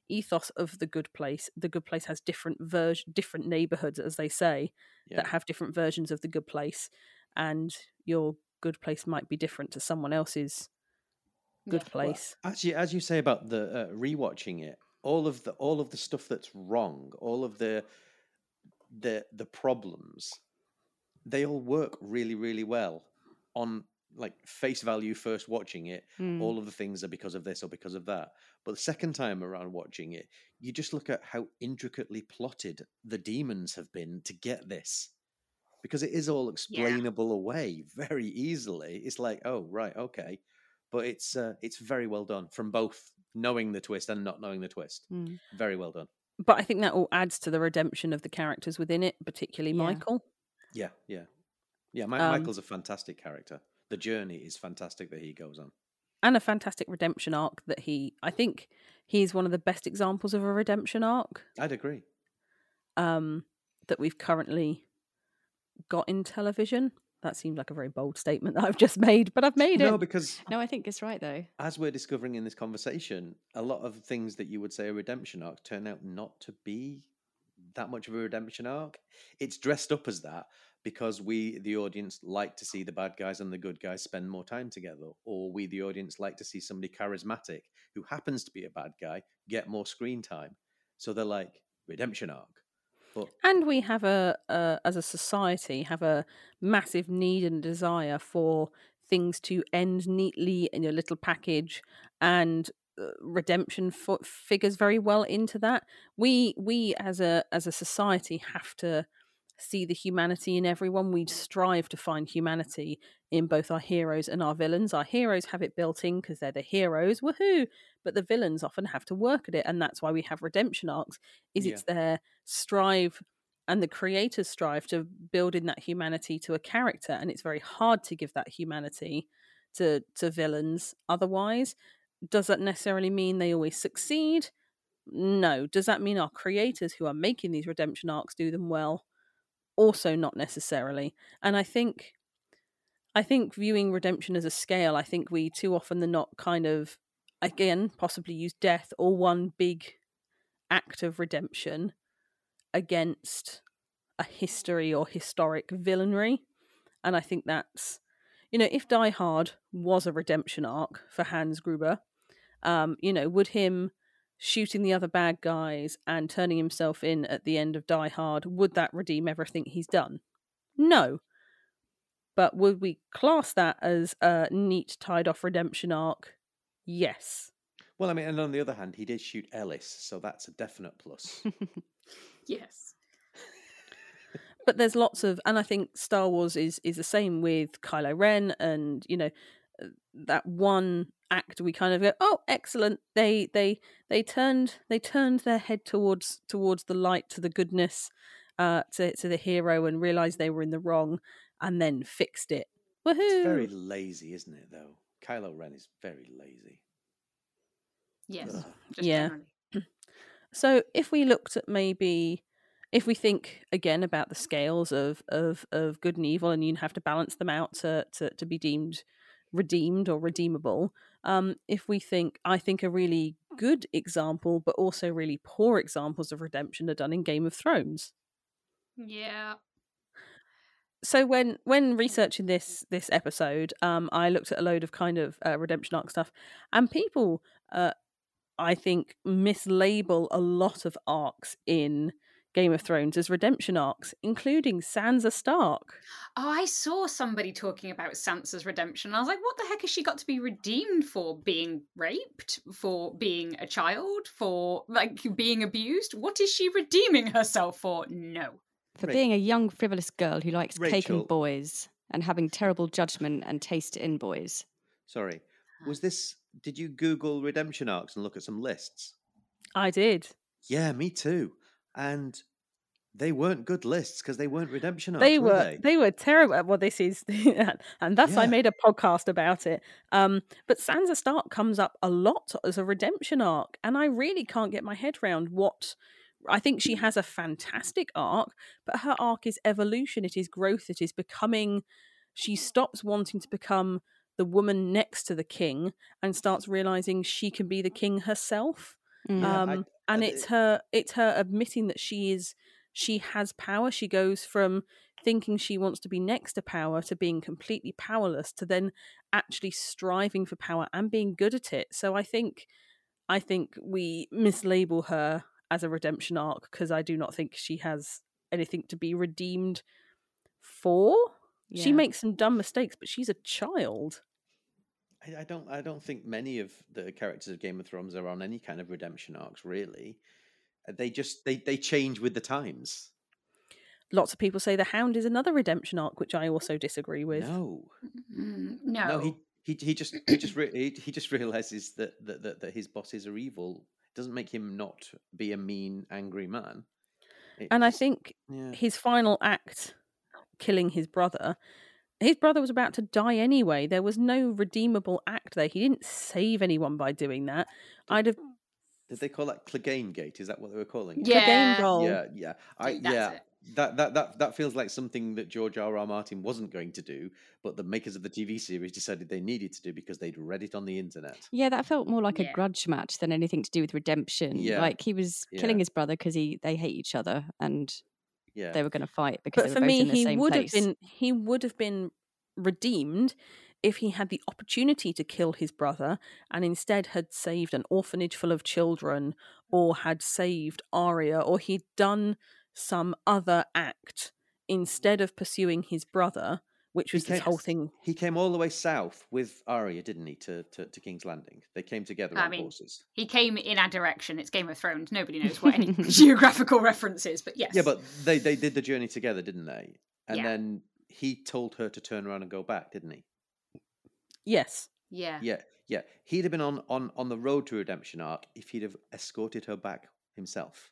S1: ethos of the good place. The good place has different version, different neighborhoods, as they say,
S2: Yeah.
S1: that have different versions of the good place, and your good place might be different to someone else's good
S3: Yeah.
S2: Well,
S1: place.
S2: Actually, as you say about the uh, rewatching it, all of the all of the stuff that's wrong, all of the the the problems, they all work really really well on like face value first watching it
S4: Mm.
S2: all of the things are because of this or because of that but the second time around watching it you just look at how intricately plotted the demons have been to get this because it is all explainable away very easily it's like oh right okay. But it's uh, it's very well done from both knowing the twist and not knowing the twist.
S4: Mm.
S2: very well done.
S1: But I think that all adds to the redemption of the characters within it, particularly
S4: Yeah.
S1: Michael.
S2: yeah yeah. Yeah Mi-
S1: Um,
S2: michael's a fantastic character. The journey is fantastic that he goes on.
S1: And a fantastic redemption arc that he I think he's one of the best examples of a redemption arc.
S2: I'd agree.
S1: Um that we've currently got in television. That seemed like a very bold statement that I've just made, but I've made
S2: no
S1: it.
S2: because
S4: No, I think it's right though.
S2: as we're discovering in this conversation, a lot of things that you would say a redemption arc turn out not to be that much of a redemption arc. It's dressed up as that because we, the audience, like to see the bad guys and the good guys spend more time together, or we, the audience, like to see somebody charismatic who happens to be a bad guy get more screen time. So they're like redemption arc. But
S1: And we have a, a as a society have a massive need and desire for things to end neatly in a little package and uh, redemption fo- figures very well into that. We we as a as a society have to see the humanity in everyone we strive to find humanity in both our heroes and our villains our heroes have it built in because they're the heroes woohoo but the villains often have to work at it and that's why we have redemption arcs is
S2: Yeah.
S1: it's their strive and the creators strive to build in that humanity to a character and it's very hard to give that humanity to to villains otherwise does that necessarily mean they always succeed No. Does that mean our creators who are making these redemption arcs do them well? Also, not necessarily. And I think, I think viewing redemption as a scale, I think we too often than not kind of, again, possibly use death or one big act of redemption against a history or historic villainry. And I think that's, you know, if Die Hard was a redemption arc for Hans Gruber, um, you know, would him shooting the other bad guys and turning himself in at the end of Die Hard, would that redeem everything he's done? No. But would we class that as a neat, tied off redemption arc? Yes.
S2: Well, I mean, and on the other hand, he did shoot Ellis, so that's a definite plus.
S3: Yes.
S1: but there's lots of and i think star wars is is the same with kylo ren and you know that one act we kind of go oh excellent they they they turned they turned their head towards towards the light to the goodness uh to, to the hero and realized they were in the wrong and then fixed it Woohoo!
S2: it's very lazy, isn't it, though? Kylo Ren is very lazy.
S3: Yes. Just
S1: Yeah.
S3: generally.
S1: So if we looked at maybe if we think again about the scales of of of good and evil and you have to balance them out to to, to be deemed redeemed or redeemable um if we think i think a really good example but also really poor examples of redemption are done in game of thrones
S3: Yeah.
S1: so when when researching this this episode um i looked at a load of kind of uh, redemption arc stuff and people uh i think mislabel a lot of arcs in game of thrones as redemption arcs including sansa stark
S3: Oh, I saw somebody talking about Sansa's redemption. I was like, what the heck has she got to be redeemed for? Being raped? For being a child? For like being abused? What is she redeeming herself for? No.
S4: For
S2: Ra-
S4: being a young, frivolous girl who likes
S2: Rachel.
S4: caking boys and having terrible judgment and taste in boys.
S2: Sorry. Ah. Was this. Did you Google redemption arcs and look at some lists?
S1: i did
S2: Yeah, me too. And they weren't good lists because they weren't redemption arcs.
S1: they
S2: were,
S1: were
S2: they?
S1: they were terrible well this is and thus i made a podcast about it um but sansa stark comes up a lot as a redemption arc and i really can't get my head around what i think she has a fantastic arc but her arc is evolution it is growth it is becoming she stops wanting to become the woman next to the king and starts realizing she can be the king herself
S4: Mm.
S2: Yeah,
S1: um and
S2: I-
S1: it's her it's her admitting that she is she has power. She goes from thinking she wants to be next to power to being completely powerless to then actually striving for power and being good at it. So i think i think we mislabel her as a redemption arc because i do not think she has anything to be redeemed for. She makes some dumb mistakes but she's a child
S2: I, I don't. I don't think many of the characters of Game of Thrones are on any kind of redemption arcs. Really, Uh, they just they they change with the times.
S1: lots of people say the hound is another redemption arc which i also disagree with
S2: No,
S3: Mm, no.
S2: no. He he he just he just re- he, he just realizes that, that that that his bosses are evil. Doesn't make him not be a mean, angry man. It
S1: and i think
S2: yeah.
S1: his final act killing his brother his brother was about to die anyway there was no redeemable act there he didn't save anyone by doing that i'd have
S2: Did they call that Clegane Gate? Is that what they were calling it?
S3: Yeah.
S1: game goal
S2: Yeah, yeah. I
S3: that's
S2: yeah.
S3: it.
S2: That, that that that feels like something that George R. R. Martin wasn't going to do, but the makers of the TV series decided they needed to do because they'd read it on the internet.
S4: Yeah, that felt more like
S3: Yeah.
S4: a grudge match than anything to do with redemption.
S2: Yeah.
S4: Like he was killing
S2: Yeah.
S4: his brother because he they hate each other and
S2: Yeah.
S4: they were going to fight because
S1: but for me he would
S4: place.
S1: have been he would have been redeemed if he had the opportunity to kill his brother and instead had saved an orphanage full of children or had saved Arya or he'd done some other act instead of pursuing his brother which
S2: He
S1: was this
S2: came-
S1: whole thing
S2: He came all the way south with Arya, didn't he, to, to, to King's Landing? They came together
S3: I
S2: on
S3: mean,
S2: horses.
S3: He came in our direction. It's Game of Thrones. Nobody knows what any geographical reference is, but yes.
S2: Yeah, but they, they did the journey together, didn't they? And
S3: Yeah.
S2: then he told her to turn around and go back, didn't he?
S1: yes
S3: yeah.
S2: Yeah, yeah. He'd have been on, on, on the road to redemption arc if he'd have escorted her back himself.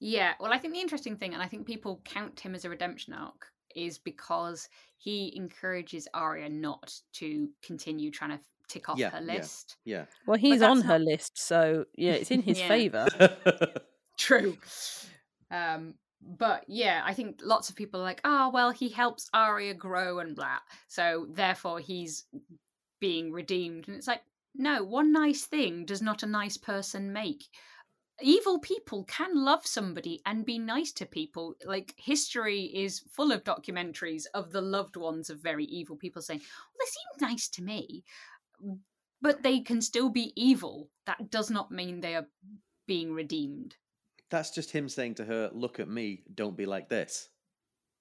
S3: Yeah, well, I think the interesting thing, and I think people count him as a redemption arc, is because he encourages Arya not to continue trying to tick off
S2: Yeah,
S3: her list.
S2: Yeah.
S1: Well, he's
S3: that's
S1: on her list, so yeah, it's in his favor.
S3: True. Um, but yeah, I think lots of people are like, oh, well, he helps Arya grow and blah. So therefore he's being redeemed. And it's like, no, one nice thing does not a nice person make. Evil people can love somebody and be nice to people. Like history is full of documentaries of the loved ones of very evil people saying, well, they seem nice to me. But they can still be evil. That does not mean they are being redeemed.
S2: That's just him saying to her, "Look at me. Don't be like this."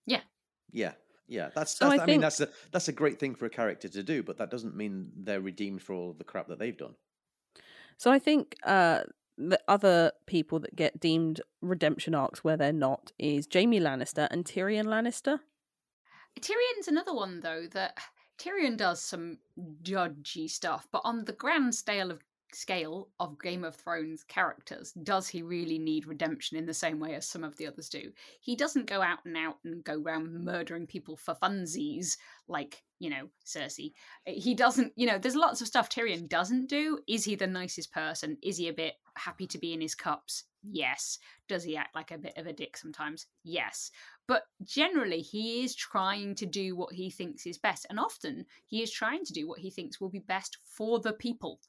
S3: Yeah.
S2: Yeah. Yeah. That's.
S1: So
S2: that's
S1: I
S2: I, mean,
S1: think-
S2: that's a that's a great thing for a character to do, but that doesn't mean they're redeemed for all of the crap that they've done.
S1: So I think uh, the other people that get deemed redemption arcs where they're not is Jaime Lannister and Tyrion Lannister.
S3: Tyrion's another one though that Tyrion does some dodgy stuff, but on the grand scale of scale of Game of Thrones characters, does he really need redemption in the same way as some of the others do? He doesn't go out and out and go around murdering people for funsies like, you know, Cersei. Eh, he doesn't, you know, there's lots of stuff Tyrion doesn't do. Is he the nicest person? Is he a bit happy to be in his cups? Yes. Does he act like a bit of a dick sometimes? Yes but generally he is trying to do what he thinks is best and often he is trying to do what he thinks will be best for the people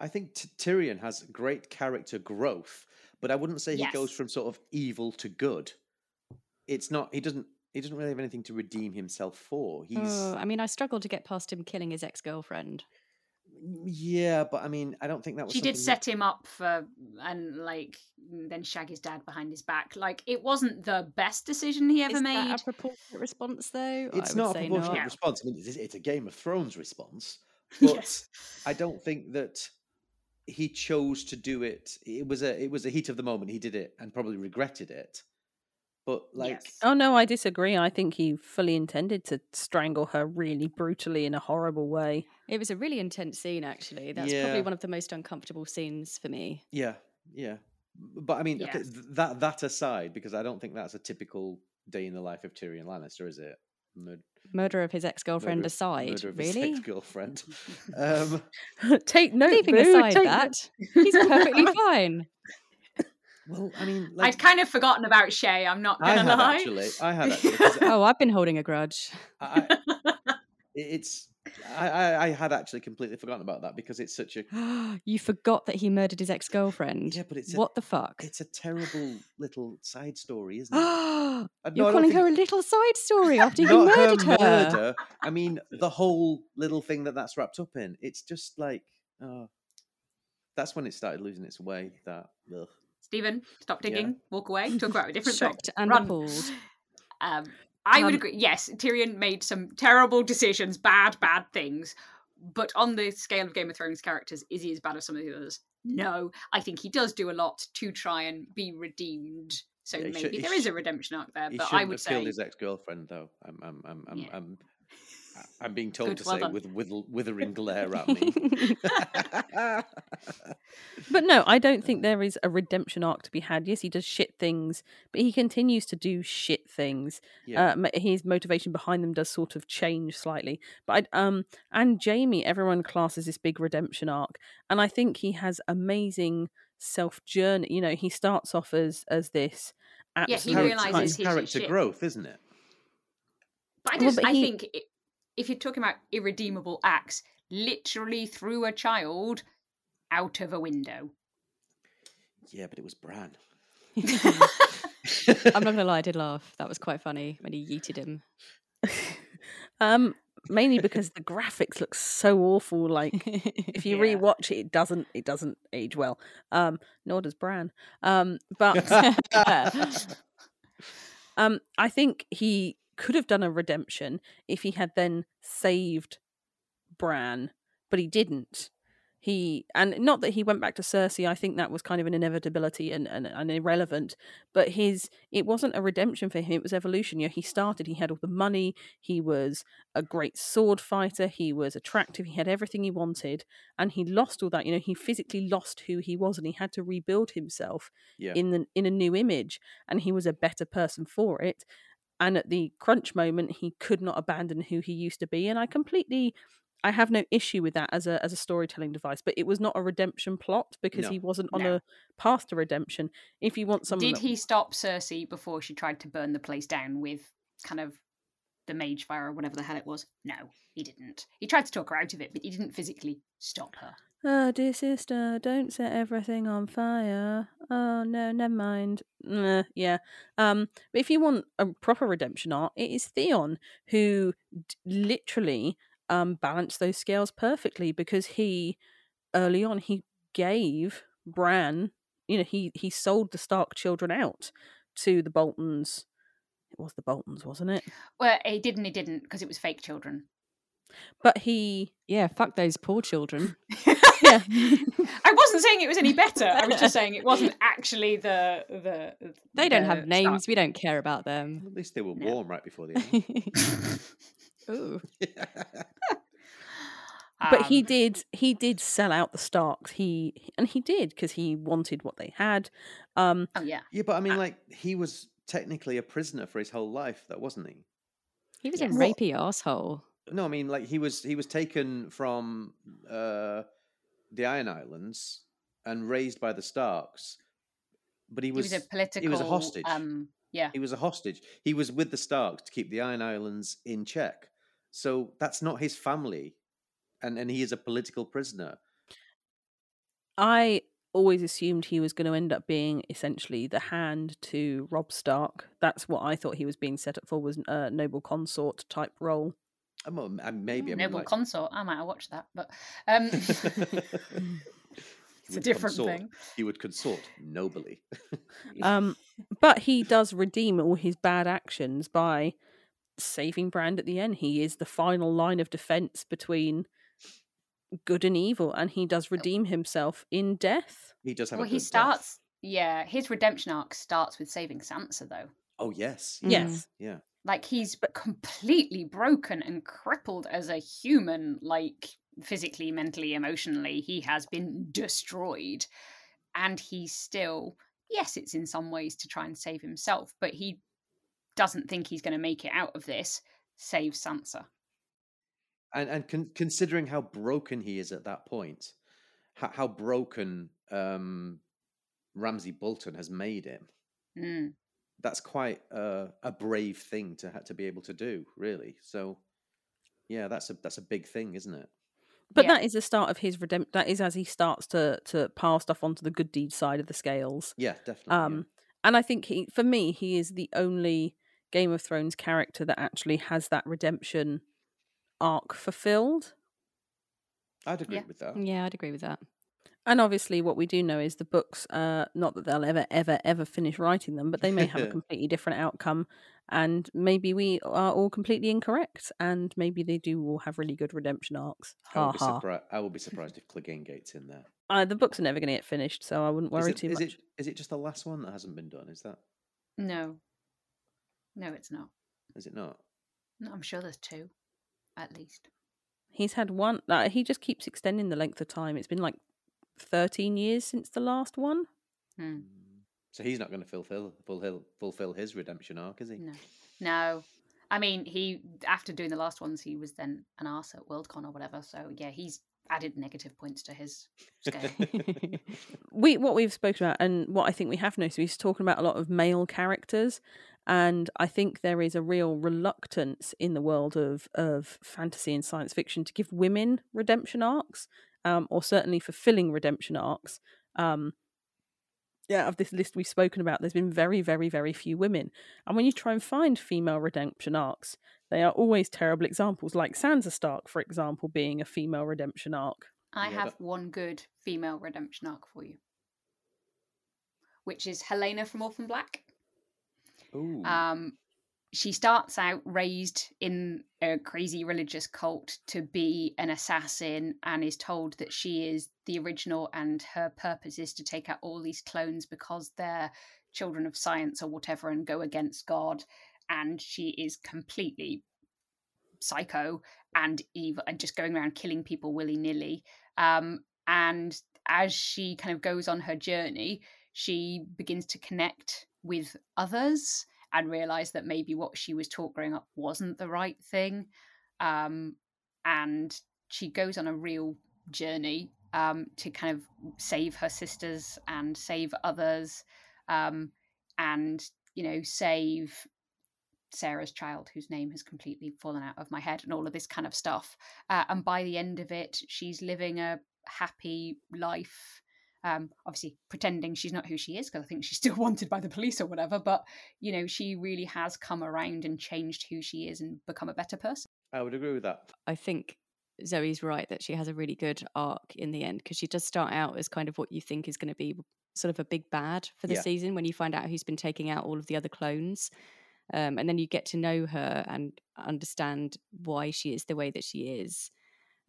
S2: I think T- Tyrion has great character growth, but I wouldn't say he goes from sort of evil to good. It's not. He doesn't. He doesn't really have anything to redeem himself for. He's.
S4: Oh, I mean, I struggled to get past him killing his ex girlfriend.
S2: Yeah, but I mean, I don't think that was.
S3: she did
S2: something
S3: set him up for and like mm, then shag his dad behind his back like it wasn't the best decision he ever
S4: Is
S3: made
S4: that a proportionate response, though?
S2: It's not a
S4: say
S2: proportionate
S4: not.
S2: response. I mean, it's, it's a Game of Thrones response, but
S3: yes
S2: I don't think that he chose to do it. It was a it was a heat of the moment. He did it and probably regretted it. But like,
S3: Yes.
S1: Oh no, I disagree. I think he fully intended to strangle her really brutally in a horrible way.
S4: It was a really intense scene, actually. That's
S2: Yeah.
S4: probably one of the most uncomfortable scenes for me.
S2: yeah, yeah. But I mean, okay, th- that that aside, because I don't think that's a typical day in the life of Tyrion Lannister, is it? Mur-
S4: Murder of his ex girlfriend aside,
S2: murder of his
S4: really?
S2: ex-girlfriend. um,
S1: take note,
S4: Leaving
S1: Boo,
S4: aside
S1: take
S4: that,
S1: note.
S4: he's perfectly fine.
S2: well, I mean, like,
S3: i'd kind of forgotten about shae i'm not
S2: I
S3: gonna
S2: had
S3: lie
S2: actually. I have. actually. 'cause
S4: Oh, I've been holding a grudge.
S2: I, I- it's. I, I, I had actually completely forgotten about that because it's such a
S4: you forgot that he murdered his ex girlfriend.
S2: yeah, but it's a,
S4: what the fuck?
S2: it's a terrible little side story, isn't it?
S4: You're
S2: no,
S4: calling
S2: think-
S4: her a little side story after he murdered
S2: her
S4: her.
S2: murder. I mean, the whole little thing that that's wrapped up in. It's just like, oh, that's when it started losing its way. That ugh.
S3: steven stop
S2: Yeah.
S3: digging walk away talk about a different thing
S4: and
S3: Run.
S4: appalled.
S3: Um, I would
S1: Um,
S3: agree. Yes, Tyrion made some terrible decisions, bad, bad things. But on the scale of Game of Thrones characters, is he as bad as some of the others? No. I think he does do a lot to try and be redeemed. So
S2: Yeah,
S3: maybe
S2: should-
S3: there is a redemption arc there. But I would
S2: have killed
S3: Shae
S2: his ex-girlfriend, though. I'm, I'm, I'm, I'm,
S3: Yeah.
S2: I'm, I'm being told
S3: Good,
S2: to
S3: well
S2: say with, with withering glare at me.
S1: But no, I don't think there is a redemption arc to be had. Yes, he does shit things, but he continues to do shit things.
S2: yeah,
S1: Uh, his motivation behind them does sort of change slightly. But I, um, and Jaime, everyone classes this big redemption arc, and I think he has amazing self journey. You know, he starts off as as this.
S3: Yeah, he
S2: Character-
S3: realises
S1: kind-
S2: it's
S3: he's
S2: character
S3: shit.
S2: growth, isn't it?
S3: But I
S1: Well,
S3: just,
S1: but
S3: I
S1: he-
S3: think i if you're talking about irredeemable acts, literally threw a child out of a window.
S2: Yeah, but it was Bran.
S4: I'm not gonna lie, I did laugh. That was quite funny when he yeeted him.
S1: um, mainly because the graphics look so awful. Like if you
S3: Yeah.
S1: rewatch it, it doesn't it doesn't age well. Um, nor does Bran. Um, but um, I think he could have done a redemption if he had then saved Bran, but he didn't. He and not that he went back to Cersei. I think that was kind of an inevitability and, and, and irrelevant. But his it wasn't a redemption for him. It was evolution. You know, he started. He had all the money. He was a great sword fighter. He was attractive. He had everything he wanted, and he lost all that. You know, he physically lost who he was, and he had to rebuild himself
S2: yeah,
S1: in the in a new image and he was a better person for it and at the crunch moment he could not abandon who he used to be and i completely i have no issue with that as a as a storytelling device but it was not a redemption plot because
S2: No.
S1: he wasn't on
S3: No.
S1: a path to redemption if you want someone
S3: Did
S1: that-
S3: he stop Cersei before she tried to burn the place down with kind of the mage fire or whatever the hell it was? No, he didn't. He tried to talk her out of it, but he didn't physically stop her.
S1: Oh, dear sister, don't set everything on fire. Oh no, never mind. Nah, yeah. Um, but if you want a proper redemption arc, it is Theon who d- literally um balanced those scales perfectly because he early on he gave Bran, you know, he he sold the Stark children out to the Boltons. It was the Boltons, wasn't it?
S3: Well, he did and he didn't because it was fake children.
S1: But he
S4: Yeah, fuck those poor children.
S1: yeah.
S3: I wasn't saying it was any better. I was just saying it wasn't actually the the.
S4: They don't have
S3: Stark.
S4: names. We don't care about them.
S2: At least they were
S3: No.
S2: warm right before the end.
S4: Ooh.
S1: but he
S3: Um,
S1: did he did sell out the starks he and he did because he wanted what they had um
S3: Oh yeah.
S2: yeah, but I mean, like he was technically a prisoner for his whole life, that wasn't he?
S4: He was
S3: Yes.
S4: a rapey asshole.
S2: No, I mean, like he was he was taken from uh, the Iron Islands and raised by the Starks, but he
S3: He
S2: was
S3: was, a political.
S2: he was a hostage.
S3: Um, yeah.
S2: He was a hostage. He was with the Starks to keep the Iron Islands in check. So that's not his family, and and he is a political prisoner.
S1: i always assumed he was going to end up being essentially the hand to robb stark that's what i thought he was being set up for was a noble consort type role
S2: I'm, not- I'm- maybe
S3: Ooh,
S2: I mean,
S3: Noble
S2: like,
S3: consort. I might have watched that, but um, it's a different
S2: consort.
S3: thing.
S2: He would consort nobly.
S1: um but he does redeem all his bad actions by saving bran at the end he is the final line of defense between good and evil and he does redeem himself in death
S2: He does have.
S3: Well,
S2: a
S3: he
S2: good death.
S3: starts. Yeah, his redemption arc starts with saving Sansa, though.
S2: Oh yes,
S4: Mm.
S1: yes
S2: yeah.
S3: Like he's completely broken and crippled as a human, like physically, mentally, emotionally. He has been destroyed, and he's still. Yes, it's in some ways to try and save himself, but he doesn't think he's going to make it out of this. Save Sansa.
S2: And and con- considering how broken he is at that point, how, how broken um, Ramsay Bolton has made him,
S3: Mm.
S2: that's quite a, a brave thing to to be able to do, really. So, yeah, that's a that's a big thing, isn't it?
S1: But
S3: Yeah.
S1: that is the start of his redemption. That is as he starts to to pile stuff onto the good deed side of the scales.
S2: Yeah, definitely. yeah.
S1: Um, and I think he, for me, he is the only Game of Thrones character that actually has that redemption arc fulfilled.
S2: I'd agree
S3: yeah.
S2: with that.
S4: Yeah, I'd agree with that.
S1: And obviously, what we do know is the books. Uh, not that they'll ever, ever, ever finish writing them, but they may have a completely different outcome. And maybe we are all completely incorrect, and maybe they do all have really good redemption arcs.
S2: I
S1: Ha
S2: would, be
S1: ha.
S2: surprised, I would be surprised if Clegane Gate's in there.
S1: Uh, the books are never going to get finished, so I wouldn't
S2: Is
S1: worry
S2: it,
S1: too
S2: is
S1: much.
S2: it is it just the last one that hasn't been done? Is that
S3: No, no, it's not.
S2: is it not?
S3: No, I'm sure there's two, at least.
S1: He's had one. Like, he just keeps extending the length of time. It's been like thirteen years since the last one.
S3: Hmm.
S2: Mm. So he's not going to fulfill fulfill fulfill his redemption arc, is he?
S3: No, no. I mean, he after doing the last ones, he was then an arse at Worldcon or whatever. So yeah, he's added negative points to his scale.
S1: we what we've spoken about and what I think we have noticed, he's talking about a lot of male characters, and I think there is a real reluctance in the world of of fantasy and science fiction to give women redemption arcs, um, or certainly fulfilling redemption arcs. Um, yeah, of this list we've spoken about, there's been very, very, very few women, and when you try and find female redemption arcs, they are always terrible examples, like Sansa Stark, for example, being a female redemption arc.
S3: I
S2: Yeah,
S3: have
S2: that-
S3: one good female redemption arc for you, which is Helena from Orphan Black. Um, she starts out raised in a crazy religious cult to be an assassin and is told that she is the original and her purpose is to take out all these clones because they're children of science or whatever and go against God. And she is completely psycho and evil and just going around killing people willy nilly. Um, and as she kind of goes on her journey, she begins to connect with others and realize that maybe what she was taught growing up wasn't the right thing. Um, and she goes on a real journey um, to kind of save her sisters and save others um, and, you know, save Sarah's child, whose name has completely fallen out of my head, and all of this kind of stuff. Uh, and by the end of it, she's living a happy life. Um, obviously, pretending she's not who she is, because I think she's still wanted by the police or whatever. But you know, she really has come around and changed who she is and become a better person.
S2: I would agree with that.
S4: I think Zoe's right that she has a really good arc in the end because she does start out as kind of what you think is going to be sort of a big bad for the
S2: Yeah.
S4: season when you find out who's been taking out all of the other clones. Um, and then you get to know her and understand why she is the way that she is.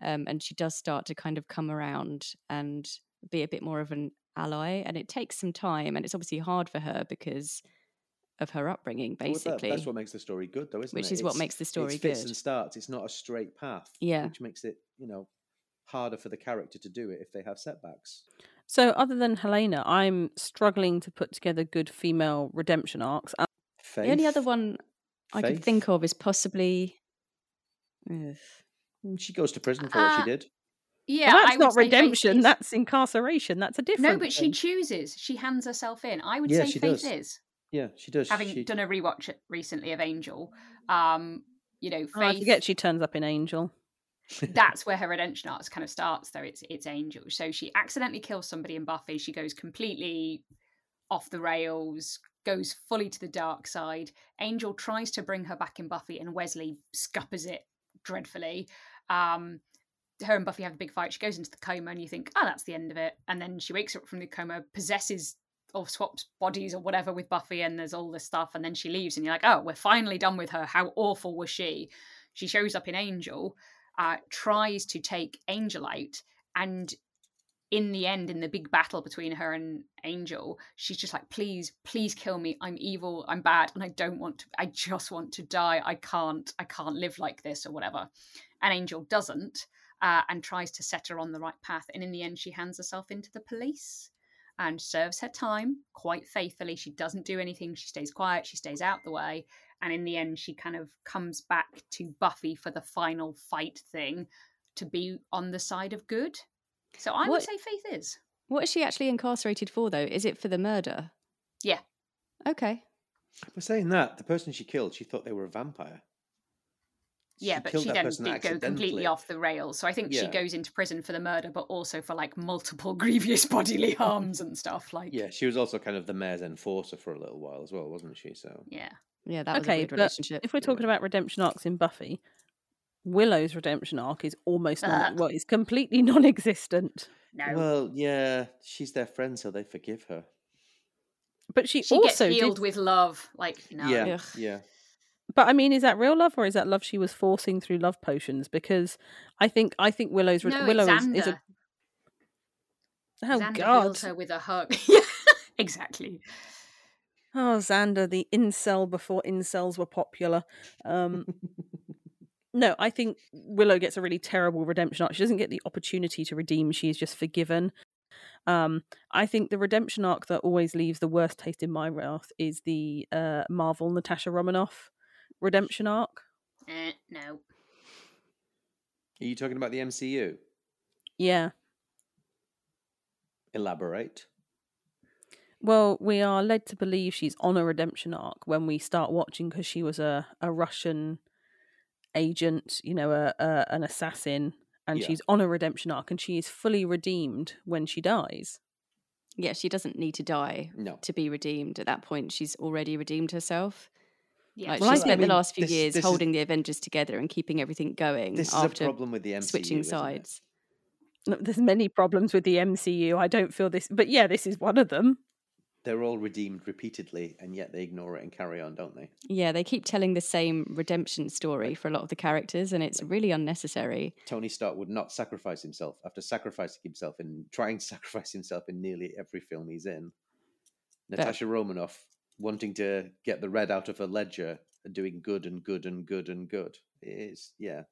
S4: Um, and she does start to kind of come around and be a bit more of an ally. And it takes some time. And it's obviously hard for her because of her upbringing,
S2: Well, that-
S4: basically.
S2: that's what makes the story good, though, isn't it?
S4: Which
S2: it?
S4: is what makes the story
S2: it's fits
S4: good.
S2: and starts. It's not a straight path.
S4: Yeah.
S2: which makes it you know harder for the character to do it if they have setbacks.
S1: So, other than Helena, I'm struggling to put together good female redemption arcs.
S2: Faith,
S4: The only other one I could
S2: Faith?
S4: think of is possibly. Ugh.
S2: Mm, She goes to prison for what
S3: Uh,
S2: she did.
S3: Yeah,
S1: well, that's
S3: would
S1: not redemption.
S3: is-
S1: That's incarceration. That's a different.
S3: no, but she chooses. She hands herself in. I would
S2: Yeah,
S3: say
S2: she
S3: Faith
S2: does.
S3: is
S2: Yeah, she does.
S3: having
S2: she,
S3: done a rewatch recently of Angel. Um, you know,
S1: Oh, I
S3: Faith.
S1: forget she turns up in Angel.
S3: that's where her redemption arc kind of starts though it's it's angel so she accidentally kills somebody in buffy she goes completely off the rails goes fully to the dark side angel tries to bring her back in buffy and wesley scuppers it dreadfully um her and buffy have a big fight she goes into the coma and you think oh that's the end of it and then she wakes up from the coma possesses or swaps bodies or whatever with buffy and there's all this stuff and then she leaves and you're like oh we're finally done with her how awful was she she shows up in angel uh, tries to take Angel out, and in the end, in the big battle between her and Angel, she's just like, "Please, please kill me. I'm evil. I'm bad, and I don't want to. I just want to die. I can't. I can't live like this, or whatever." And Angel doesn't, uh, and tries to set her on the right path. And in the end, she hands herself into the police and serves her time quite faithfully. She doesn't do anything. She stays quiet. She stays out the way and in the end she kind of comes back to buffy for the final fight thing to be on the side of good so i would
S4: What-
S3: say faith is
S4: What is she actually incarcerated for, though? Is it for the murder?
S3: Yeah.
S4: Okay.
S2: For saying that, the person she killed, she thought they were a vampire.
S3: Yeah but she then did go completely off the rails so i think she goes into prison for the murder but also for like multiple grievous bodily harms and stuff like
S2: Yeah, she was also kind of the mayor's enforcer for a little while as well, wasn't she? So
S3: yeah
S4: Yeah, that was a
S1: okay,
S4: weird
S1: but
S4: relationship.
S1: if we're talking about redemption arcs in Buffy, Willow's redemption arc is almost non-
S3: Ugh.
S1: well, it's completely non-existent.
S3: no
S2: well, yeah, she's their friend, so they forgive her.
S1: But she,
S3: she
S1: also
S3: gets healed
S1: did,
S3: with love like no
S2: Yeah,
S4: Ugh.
S2: yeah.
S1: But I mean, is that real love or is that love she was forcing through love potions? Because I think I think Willow's
S3: no
S1: Willow is, is a oh
S3: Xander
S1: god
S3: her with a hug yeah exactly
S1: oh Xander the incel before incels were popular. Um, no, I think Willow gets a really terrible redemption arc. She doesn't get the opportunity to redeem. She is just forgiven. Um, I think the redemption arc that always leaves the worst taste in my mouth is the uh, Marvel Natasha Romanoff redemption arc.
S3: eh, no
S2: Are you talking about the MCU?
S1: Yeah.
S2: Elaborate.
S1: Well, we are led to believe she's on a redemption arc when we start watching because she was a, a Russian agent, you know, a, a an assassin, and
S2: Yeah.
S1: she's on a redemption arc, and she is fully redeemed when she dies.
S4: yeah, she doesn't need to die
S2: No.
S4: to be redeemed. At that point, she's already redeemed herself.
S3: Yeah
S4: Like
S1: Well, I
S4: she
S1: think-
S4: spent
S1: I
S4: the last few
S2: this-
S4: years
S2: this is-
S4: holding the Avengers together and keeping everything going
S2: This is
S4: after
S2: a problem with the MCU.
S4: switching sides.
S1: Look, There's many problems with the MCU. I don't feel this, but yeah, this is one of them.
S2: They're all redeemed repeatedly, and yet they ignore it and carry on, don't they?
S4: Yeah, they keep telling the same redemption story for a lot of the characters, and it's really unnecessary.
S2: Tony Stark would not sacrifice himself after sacrificing himself and trying to sacrifice himself in nearly every film he's in. Natasha Romanoff wanting to get the red out of her ledger and doing good and good and good and good. It's yeah.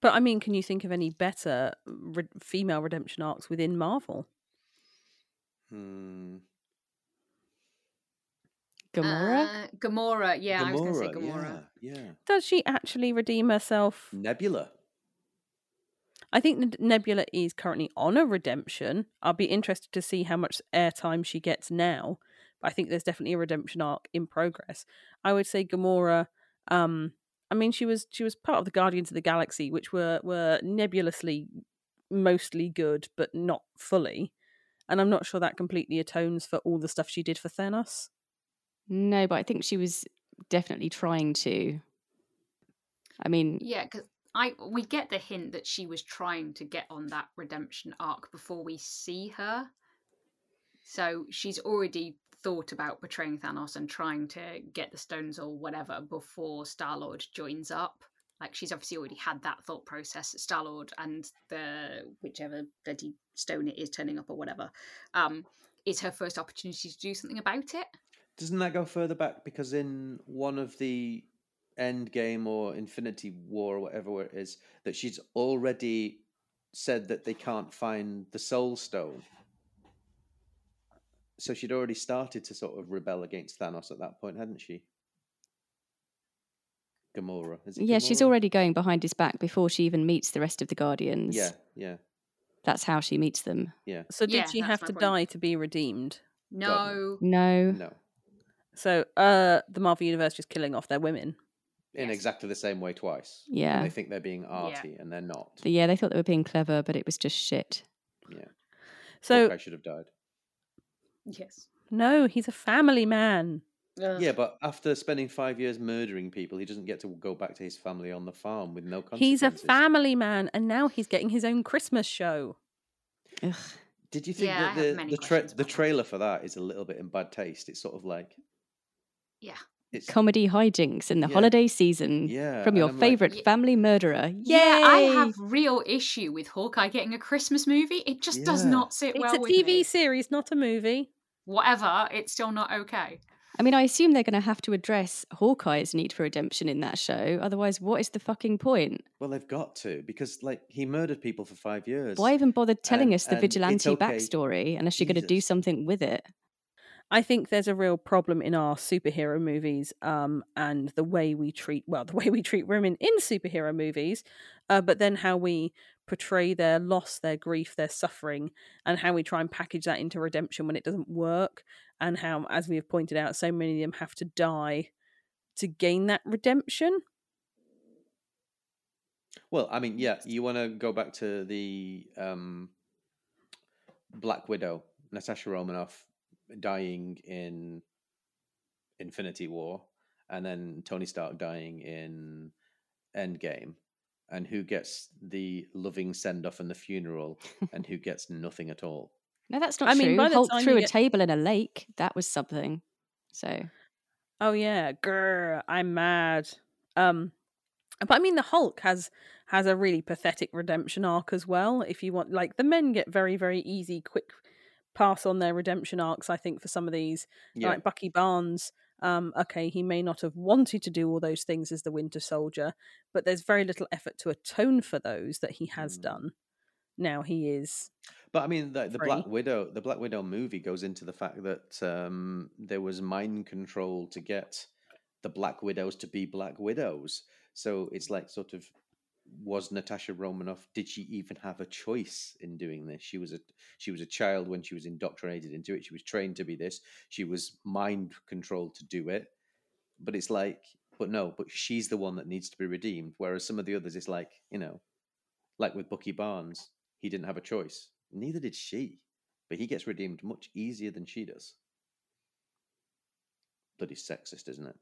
S1: But I mean, can you think of any better re- female redemption arcs within Marvel?
S2: Hmm.
S4: Gamora.
S3: Uh, Gamora. Yeah, I was going to say
S2: Gamora,
S3: Gamora.
S2: Yeah, yeah.
S1: Does she actually redeem herself?
S2: Nebula.
S1: I think Nebula is currently on a redemption. I'll be interested to see how much airtime she gets now. But I think there's definitely a redemption arc in progress. I would say Gamora. Um, I mean, she was she was part of the Guardians of the Galaxy, which were were nebulously mostly good, but not fully. And I'm not sure that completely atones for all the stuff she did for Thanos.
S4: No, but I think she was definitely trying to. I mean,
S3: Yeah, because I we get the hint that she was trying to get on that redemption arc before we see her. So she's already thought about betraying Thanos and trying to get the stones or whatever before Star Lord joins up. Like she's obviously already had that thought process. Star Lord and the whichever bloody stone it is turning up or whatever, um, is her first opportunity to do something about it.
S2: Doesn't that go further back? Because in one of the End Game or Infinity War or whatever it is, that she's already said that they can't find the Soul Stone. So she'd already started to sort of rebel against Thanos at that point, hadn't she? Gamora. Is it
S4: yeah, she's already going behind his back before she even meets the rest of the Guardians.
S2: Yeah, yeah,
S4: That's how she meets them.
S2: yeah.
S1: So did
S3: Yeah,
S1: she have to
S3: point.
S1: die to be redeemed?
S3: No,
S4: No.
S2: No.
S1: So uh the Marvel Universe just killing off their women.
S2: In
S3: Yes.
S2: exactly the same way twice. And
S4: Yeah.
S2: they think they're being arty and they're not.
S4: Yeah, they thought they were being clever, but it was just shit.
S2: Yeah.
S1: So
S2: Hawkeye should have died.
S3: Yes.
S1: no, he's a family man.
S3: Ugh.
S2: Yeah, but after spending five years murdering people, he doesn't get to go back to his family on the farm with no
S1: He's a family man, and now he's getting his own Christmas show.
S4: Ugh.
S2: Did you think
S3: Yeah,
S2: that the the, tra- the trailer for that is a little bit in bad taste? It's sort of like
S3: Yeah.
S2: It's
S4: Comedy hijinks in the
S2: Yeah.
S4: holiday season
S2: yeah
S4: from your
S2: I'm like,
S4: favorite family murderer. Yay!
S3: Yeah, I have real issue with Hawkeye getting a Christmas movie. It just does not sit
S1: It's
S3: well It's
S1: a
S3: with
S1: TV
S3: me.
S1: series, not a movie.
S3: Whatever, it's still not okay.
S4: I mean, I assume they're going to have to address Hawkeye's need for redemption in that show. Otherwise, what is the fucking point?
S2: Well, they've got to because like he murdered people for five years.
S4: Why even bother telling
S2: And-
S4: us the vigilante
S2: okay.
S4: backstory unless you're going to do something with it?
S1: I think there's a real problem in our superhero movies um, and the way we treat, well, the way we treat women in superhero movies, uh, but then how we portray their loss, their grief, their suffering, and how we try and package that into redemption when it doesn't work. And how, as we have pointed out, so many of them have to die to gain that redemption.
S2: Well, I mean, yeah, you want to go back to the um, Black Widow, Natasha Romanoff dying in Infinity War, and then Tony Stark dying in Endgame, and who gets the loving send off and the funeral, and who gets nothing at all.
S4: No, that's not
S1: I mean,
S4: true.
S1: by the
S4: Hulk
S1: time
S4: threw
S1: you
S4: a
S1: get-
S4: table in a lake. That was something. So
S1: Oh yeah, grr, I'm mad. Um, but I mean, the Hulk has has a really pathetic redemption arc as well. If you want, like, the men get very very easy, quick pass on their redemption arcs. I think for some of these,
S2: Yeah,
S1: like Bucky Barnes. Um, okay, he may not have wanted to do all those things as the Winter Soldier, but there's very little effort to atone for those that he has
S2: Mm.
S1: done. Now he is
S2: but I mean, the, the Black. Widow, the Black Widow movie goes into the fact that um, there was mind control to get the Black Widows to be Black Widows. So it's like sort of was Natasha Romanoff? Did she even have a choice in doing this? She was a she was a child when she was indoctrinated into it. She was trained to be this. She was mind controlled to do it. But it's like, but no, but she's the one that needs to be redeemed. Whereas some of the others, it's like you know, like with Bucky Barnes, he didn't have a choice. Neither did she. But he gets redeemed much easier than she does. Bloody sexist, isn't it?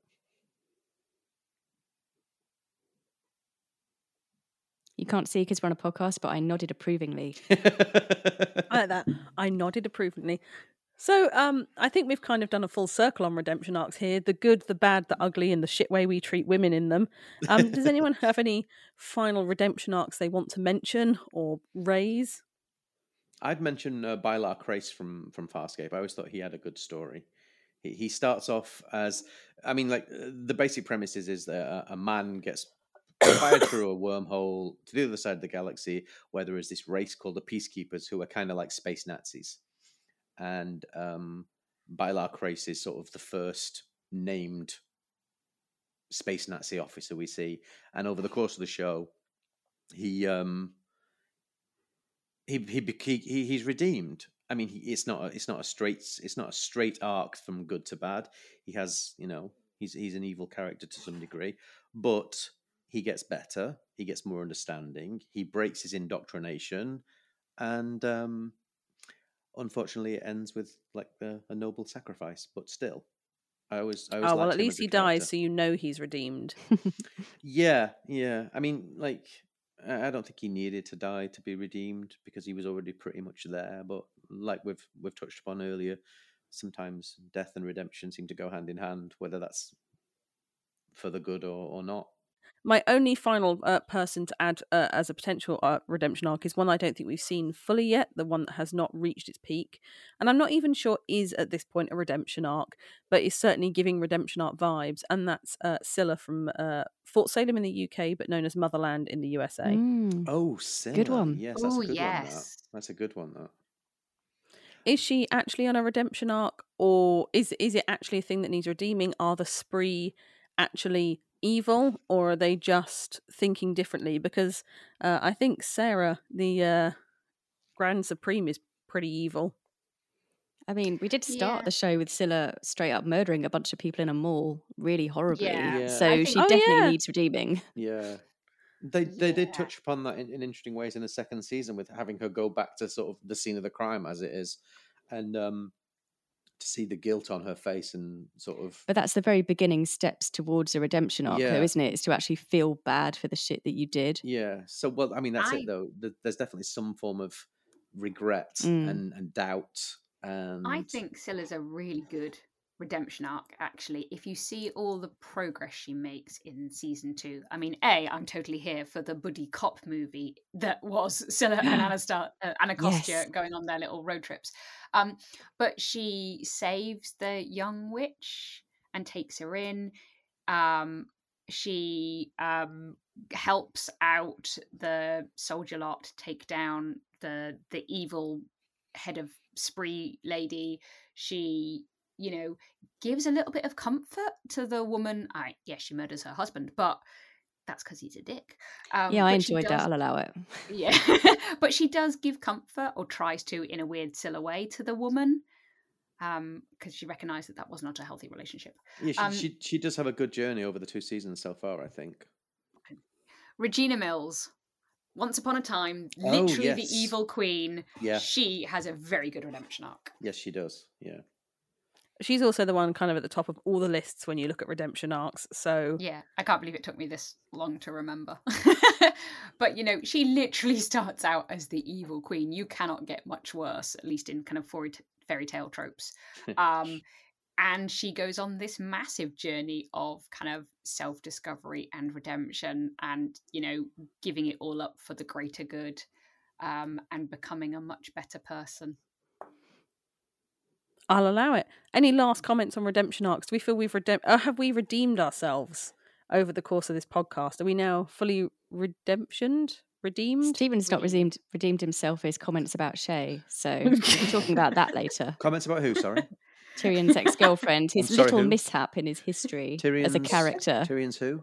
S4: Can't see because we're on a podcast, but I nodded approvingly.
S1: I like that. I nodded approvingly. So, um, I think we've kind of done a full circle on redemption arcs here: the good, the bad, the ugly, and the shit way we treat women in them. Um, does anyone have any final redemption arcs they want to mention or raise?
S2: I'd mention uh, Bialar Crais from from Farscape. I always thought he had a good story. He he starts off as, I mean, like uh, the basic premise is is that a, a man gets fired through a wormhole to the other side of the galaxy, where there is this race called the Peacekeepers, who are kind of like space Nazis, and um, Bialar Crais is sort of the first named space Nazi officer we see, and over the course of the show, he um he he he, he he's redeemed. I mean, he, it's not a, it's not a straight it's not a straight arc from good to bad. He has you know he's he's an evil character to some degree, but he gets better. He gets more understanding. He breaks his indoctrination, and um, unfortunately, it ends with like a, a noble sacrifice. But still, I always, I always
S1: Oh well, at least he
S2: character.
S1: dies, so you know he's redeemed.
S2: Yeah, yeah. I mean, like, I I don't think he needed to die to be redeemed because he was already pretty much there. But like we've we've touched upon earlier, sometimes death and redemption seem to go hand in hand, whether that's for the good or, or not.
S1: My only final uh, person to add uh, as a potential uh, redemption arc is one I don't think we've seen fully yet, the one that has not reached its peak. And I'm not even sure is at this point a redemption arc, but is certainly giving redemption arc vibes. And that's uh, Scylla from uh, Fort Salem in the UK, but known as Motherland in the USA.
S4: Mm.
S2: Oh, Scylla.
S4: one.
S2: Yes, that's
S3: Oh,
S2: a good one. That.
S3: yes.
S2: That's a good one. That.
S1: Is she actually on a redemption arc, or is is it actually a thing that needs redeeming? Are the spree actually evil, or are they just thinking differently? Because uh, I think Sarah, the uh, Grand Supreme, is pretty evil.
S4: I mean, we did start
S3: Yeah.
S4: the show with Scylla straight up murdering a bunch of people in a mall really horribly.
S3: Yeah.
S2: Yeah.
S4: So
S3: I
S4: she
S3: think-
S1: Oh,
S4: definitely
S1: yeah.
S4: needs redeeming.
S2: Yeah. They they did touch upon that in, in interesting ways in the second season with having her go back to sort of the scene of the crime as it is, and um, to see the guilt on her face and sort of
S4: But that's the very beginning steps towards a redemption arc,
S2: Yeah.
S4: though, isn't it? It's to actually feel bad for the shit that you did.
S2: yeah. So well, I mean that's
S3: I-
S2: it though. There's definitely some form of regret
S4: Mm.
S2: and and doubt and
S3: I think Scylla's a really good redemption arc, actually. If you see all the progress she makes in season two, I mean, A, I'm totally here for the buddy cop movie that was Scylla and Anastar- uh, Anacostia
S4: Yes.
S3: going on their little road trips. Um, but she saves the young witch and takes her in. Um, she um, helps out the soldier lot take down the the evil head of spree lady she you know gives a little bit of comfort to the woman i yeah she murders her husband but that's because he's a dick um,
S4: yeah, I
S3: but she
S4: enjoyed that. I'll allow it.
S3: yeah but she does give comfort or tries to in a weird silly way to the woman um because she recognized that that was not a healthy relationship
S2: yeah, she,
S3: um,
S2: she she does have a good journey over the two seasons so far. I think.
S3: regina mills once upon a time
S2: Oh,
S3: literally the evil queen
S2: Yeah.
S3: she has a very good redemption arc
S2: Yes, she does. Yeah.
S1: She's also the one kind of at the top of all the lists when you look at redemption arcs. So
S3: Yeah, I can't believe it took me this long to remember. but you know, she literally starts out as the evil queen. You cannot get much worse, at least in kind of fairy, fairy tale tropes. Um, and she goes on this massive journey of kind of self discovery and redemption, and you know, giving it all up for the greater good, um, and becoming a much better person.
S1: I'll allow it. Any last comments on redemption arcs? Do we feel we've redeemed? Uh, have we redeemed ourselves over the course of this podcast? Are we now fully redemptioned? Redeemed?
S4: Steven's not
S3: Redeemed.
S4: redeemed, redeemed himself for his comments about Shae, so we'll be talking about that later.
S2: Comments about who? Sorry.
S4: Tyrion's ex girlfriend, his
S2: sorry,
S4: little
S2: who?
S4: mishap in his history as a character.
S2: Tyrion's who?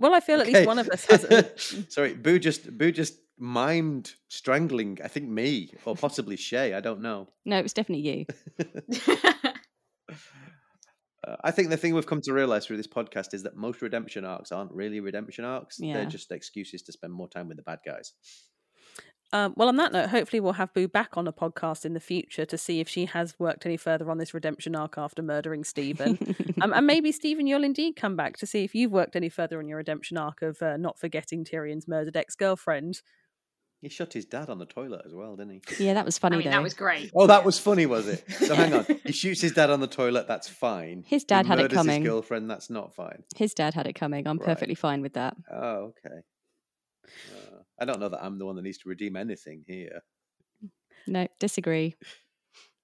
S1: Well, I feel at least one of us has. A,
S2: Sorry, Boo just Boo just mimed strangling. I think me or possibly Shae. I don't know.
S4: No, it was definitely you.
S2: Uh, I think the thing we've come to realize through this podcast is that most redemption arcs aren't really redemption arcs.
S4: Yeah.
S2: They're just excuses to spend more time with the bad guys.
S1: Um, well, on that note, hopefully we'll have Boo back on a podcast in the future to see if she has worked any further on this redemption arc after murdering Steven. um, and maybe Steven, you'll indeed come back to see if you've worked any further on your redemption arc of uh, not forgetting Tyrion's murdered ex-girlfriend.
S2: He shot his dad on the toilet as well, didn't he?
S4: yeah, that was
S3: I
S4: funny
S3: mean,
S4: though.
S3: that was great.
S2: Oh, that was funny, was it? So hang on. He shoots his dad on the toilet. That's fine.
S4: His
S2: He
S4: dad had it coming.
S2: His girlfriend. That's not fine.
S4: His dad had it coming. I'm
S2: Right.
S4: perfectly fine with that.
S2: Oh, okay. Uh, I don't know that I'm the one that needs to redeem anything here.
S4: No, disagree.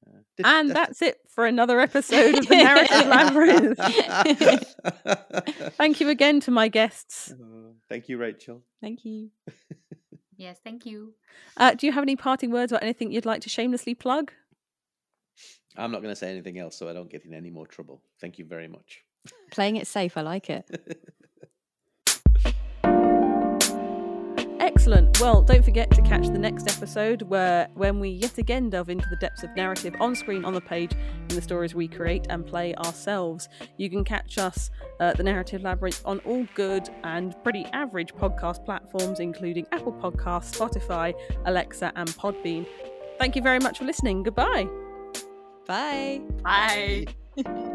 S2: Uh, did-
S1: And that's it for another episode of the Narrative Labyrinth. Thank you again to my guests.
S2: Uh, Thank you, Rachel.
S4: Thank you.
S3: Yes, thank you.
S1: Uh, do you have any parting words or anything you'd like to shamelessly plug?
S2: I'm not going to say anything else so I don't get in any more trouble. Thank you very much.
S4: Playing it safe, I like it.
S1: Excellent. Well, don't forget to catch the next episode where when we yet again delve into the depths of narrative on screen, on the page, in the stories we create and play ourselves. You can catch us at the Narrative Labyrinth on all good and pretty average podcast platforms, including Apple Podcasts, Spotify, Alexa, and Podbean. Thank you very much for listening. Goodbye.
S4: Bye.
S3: Bye.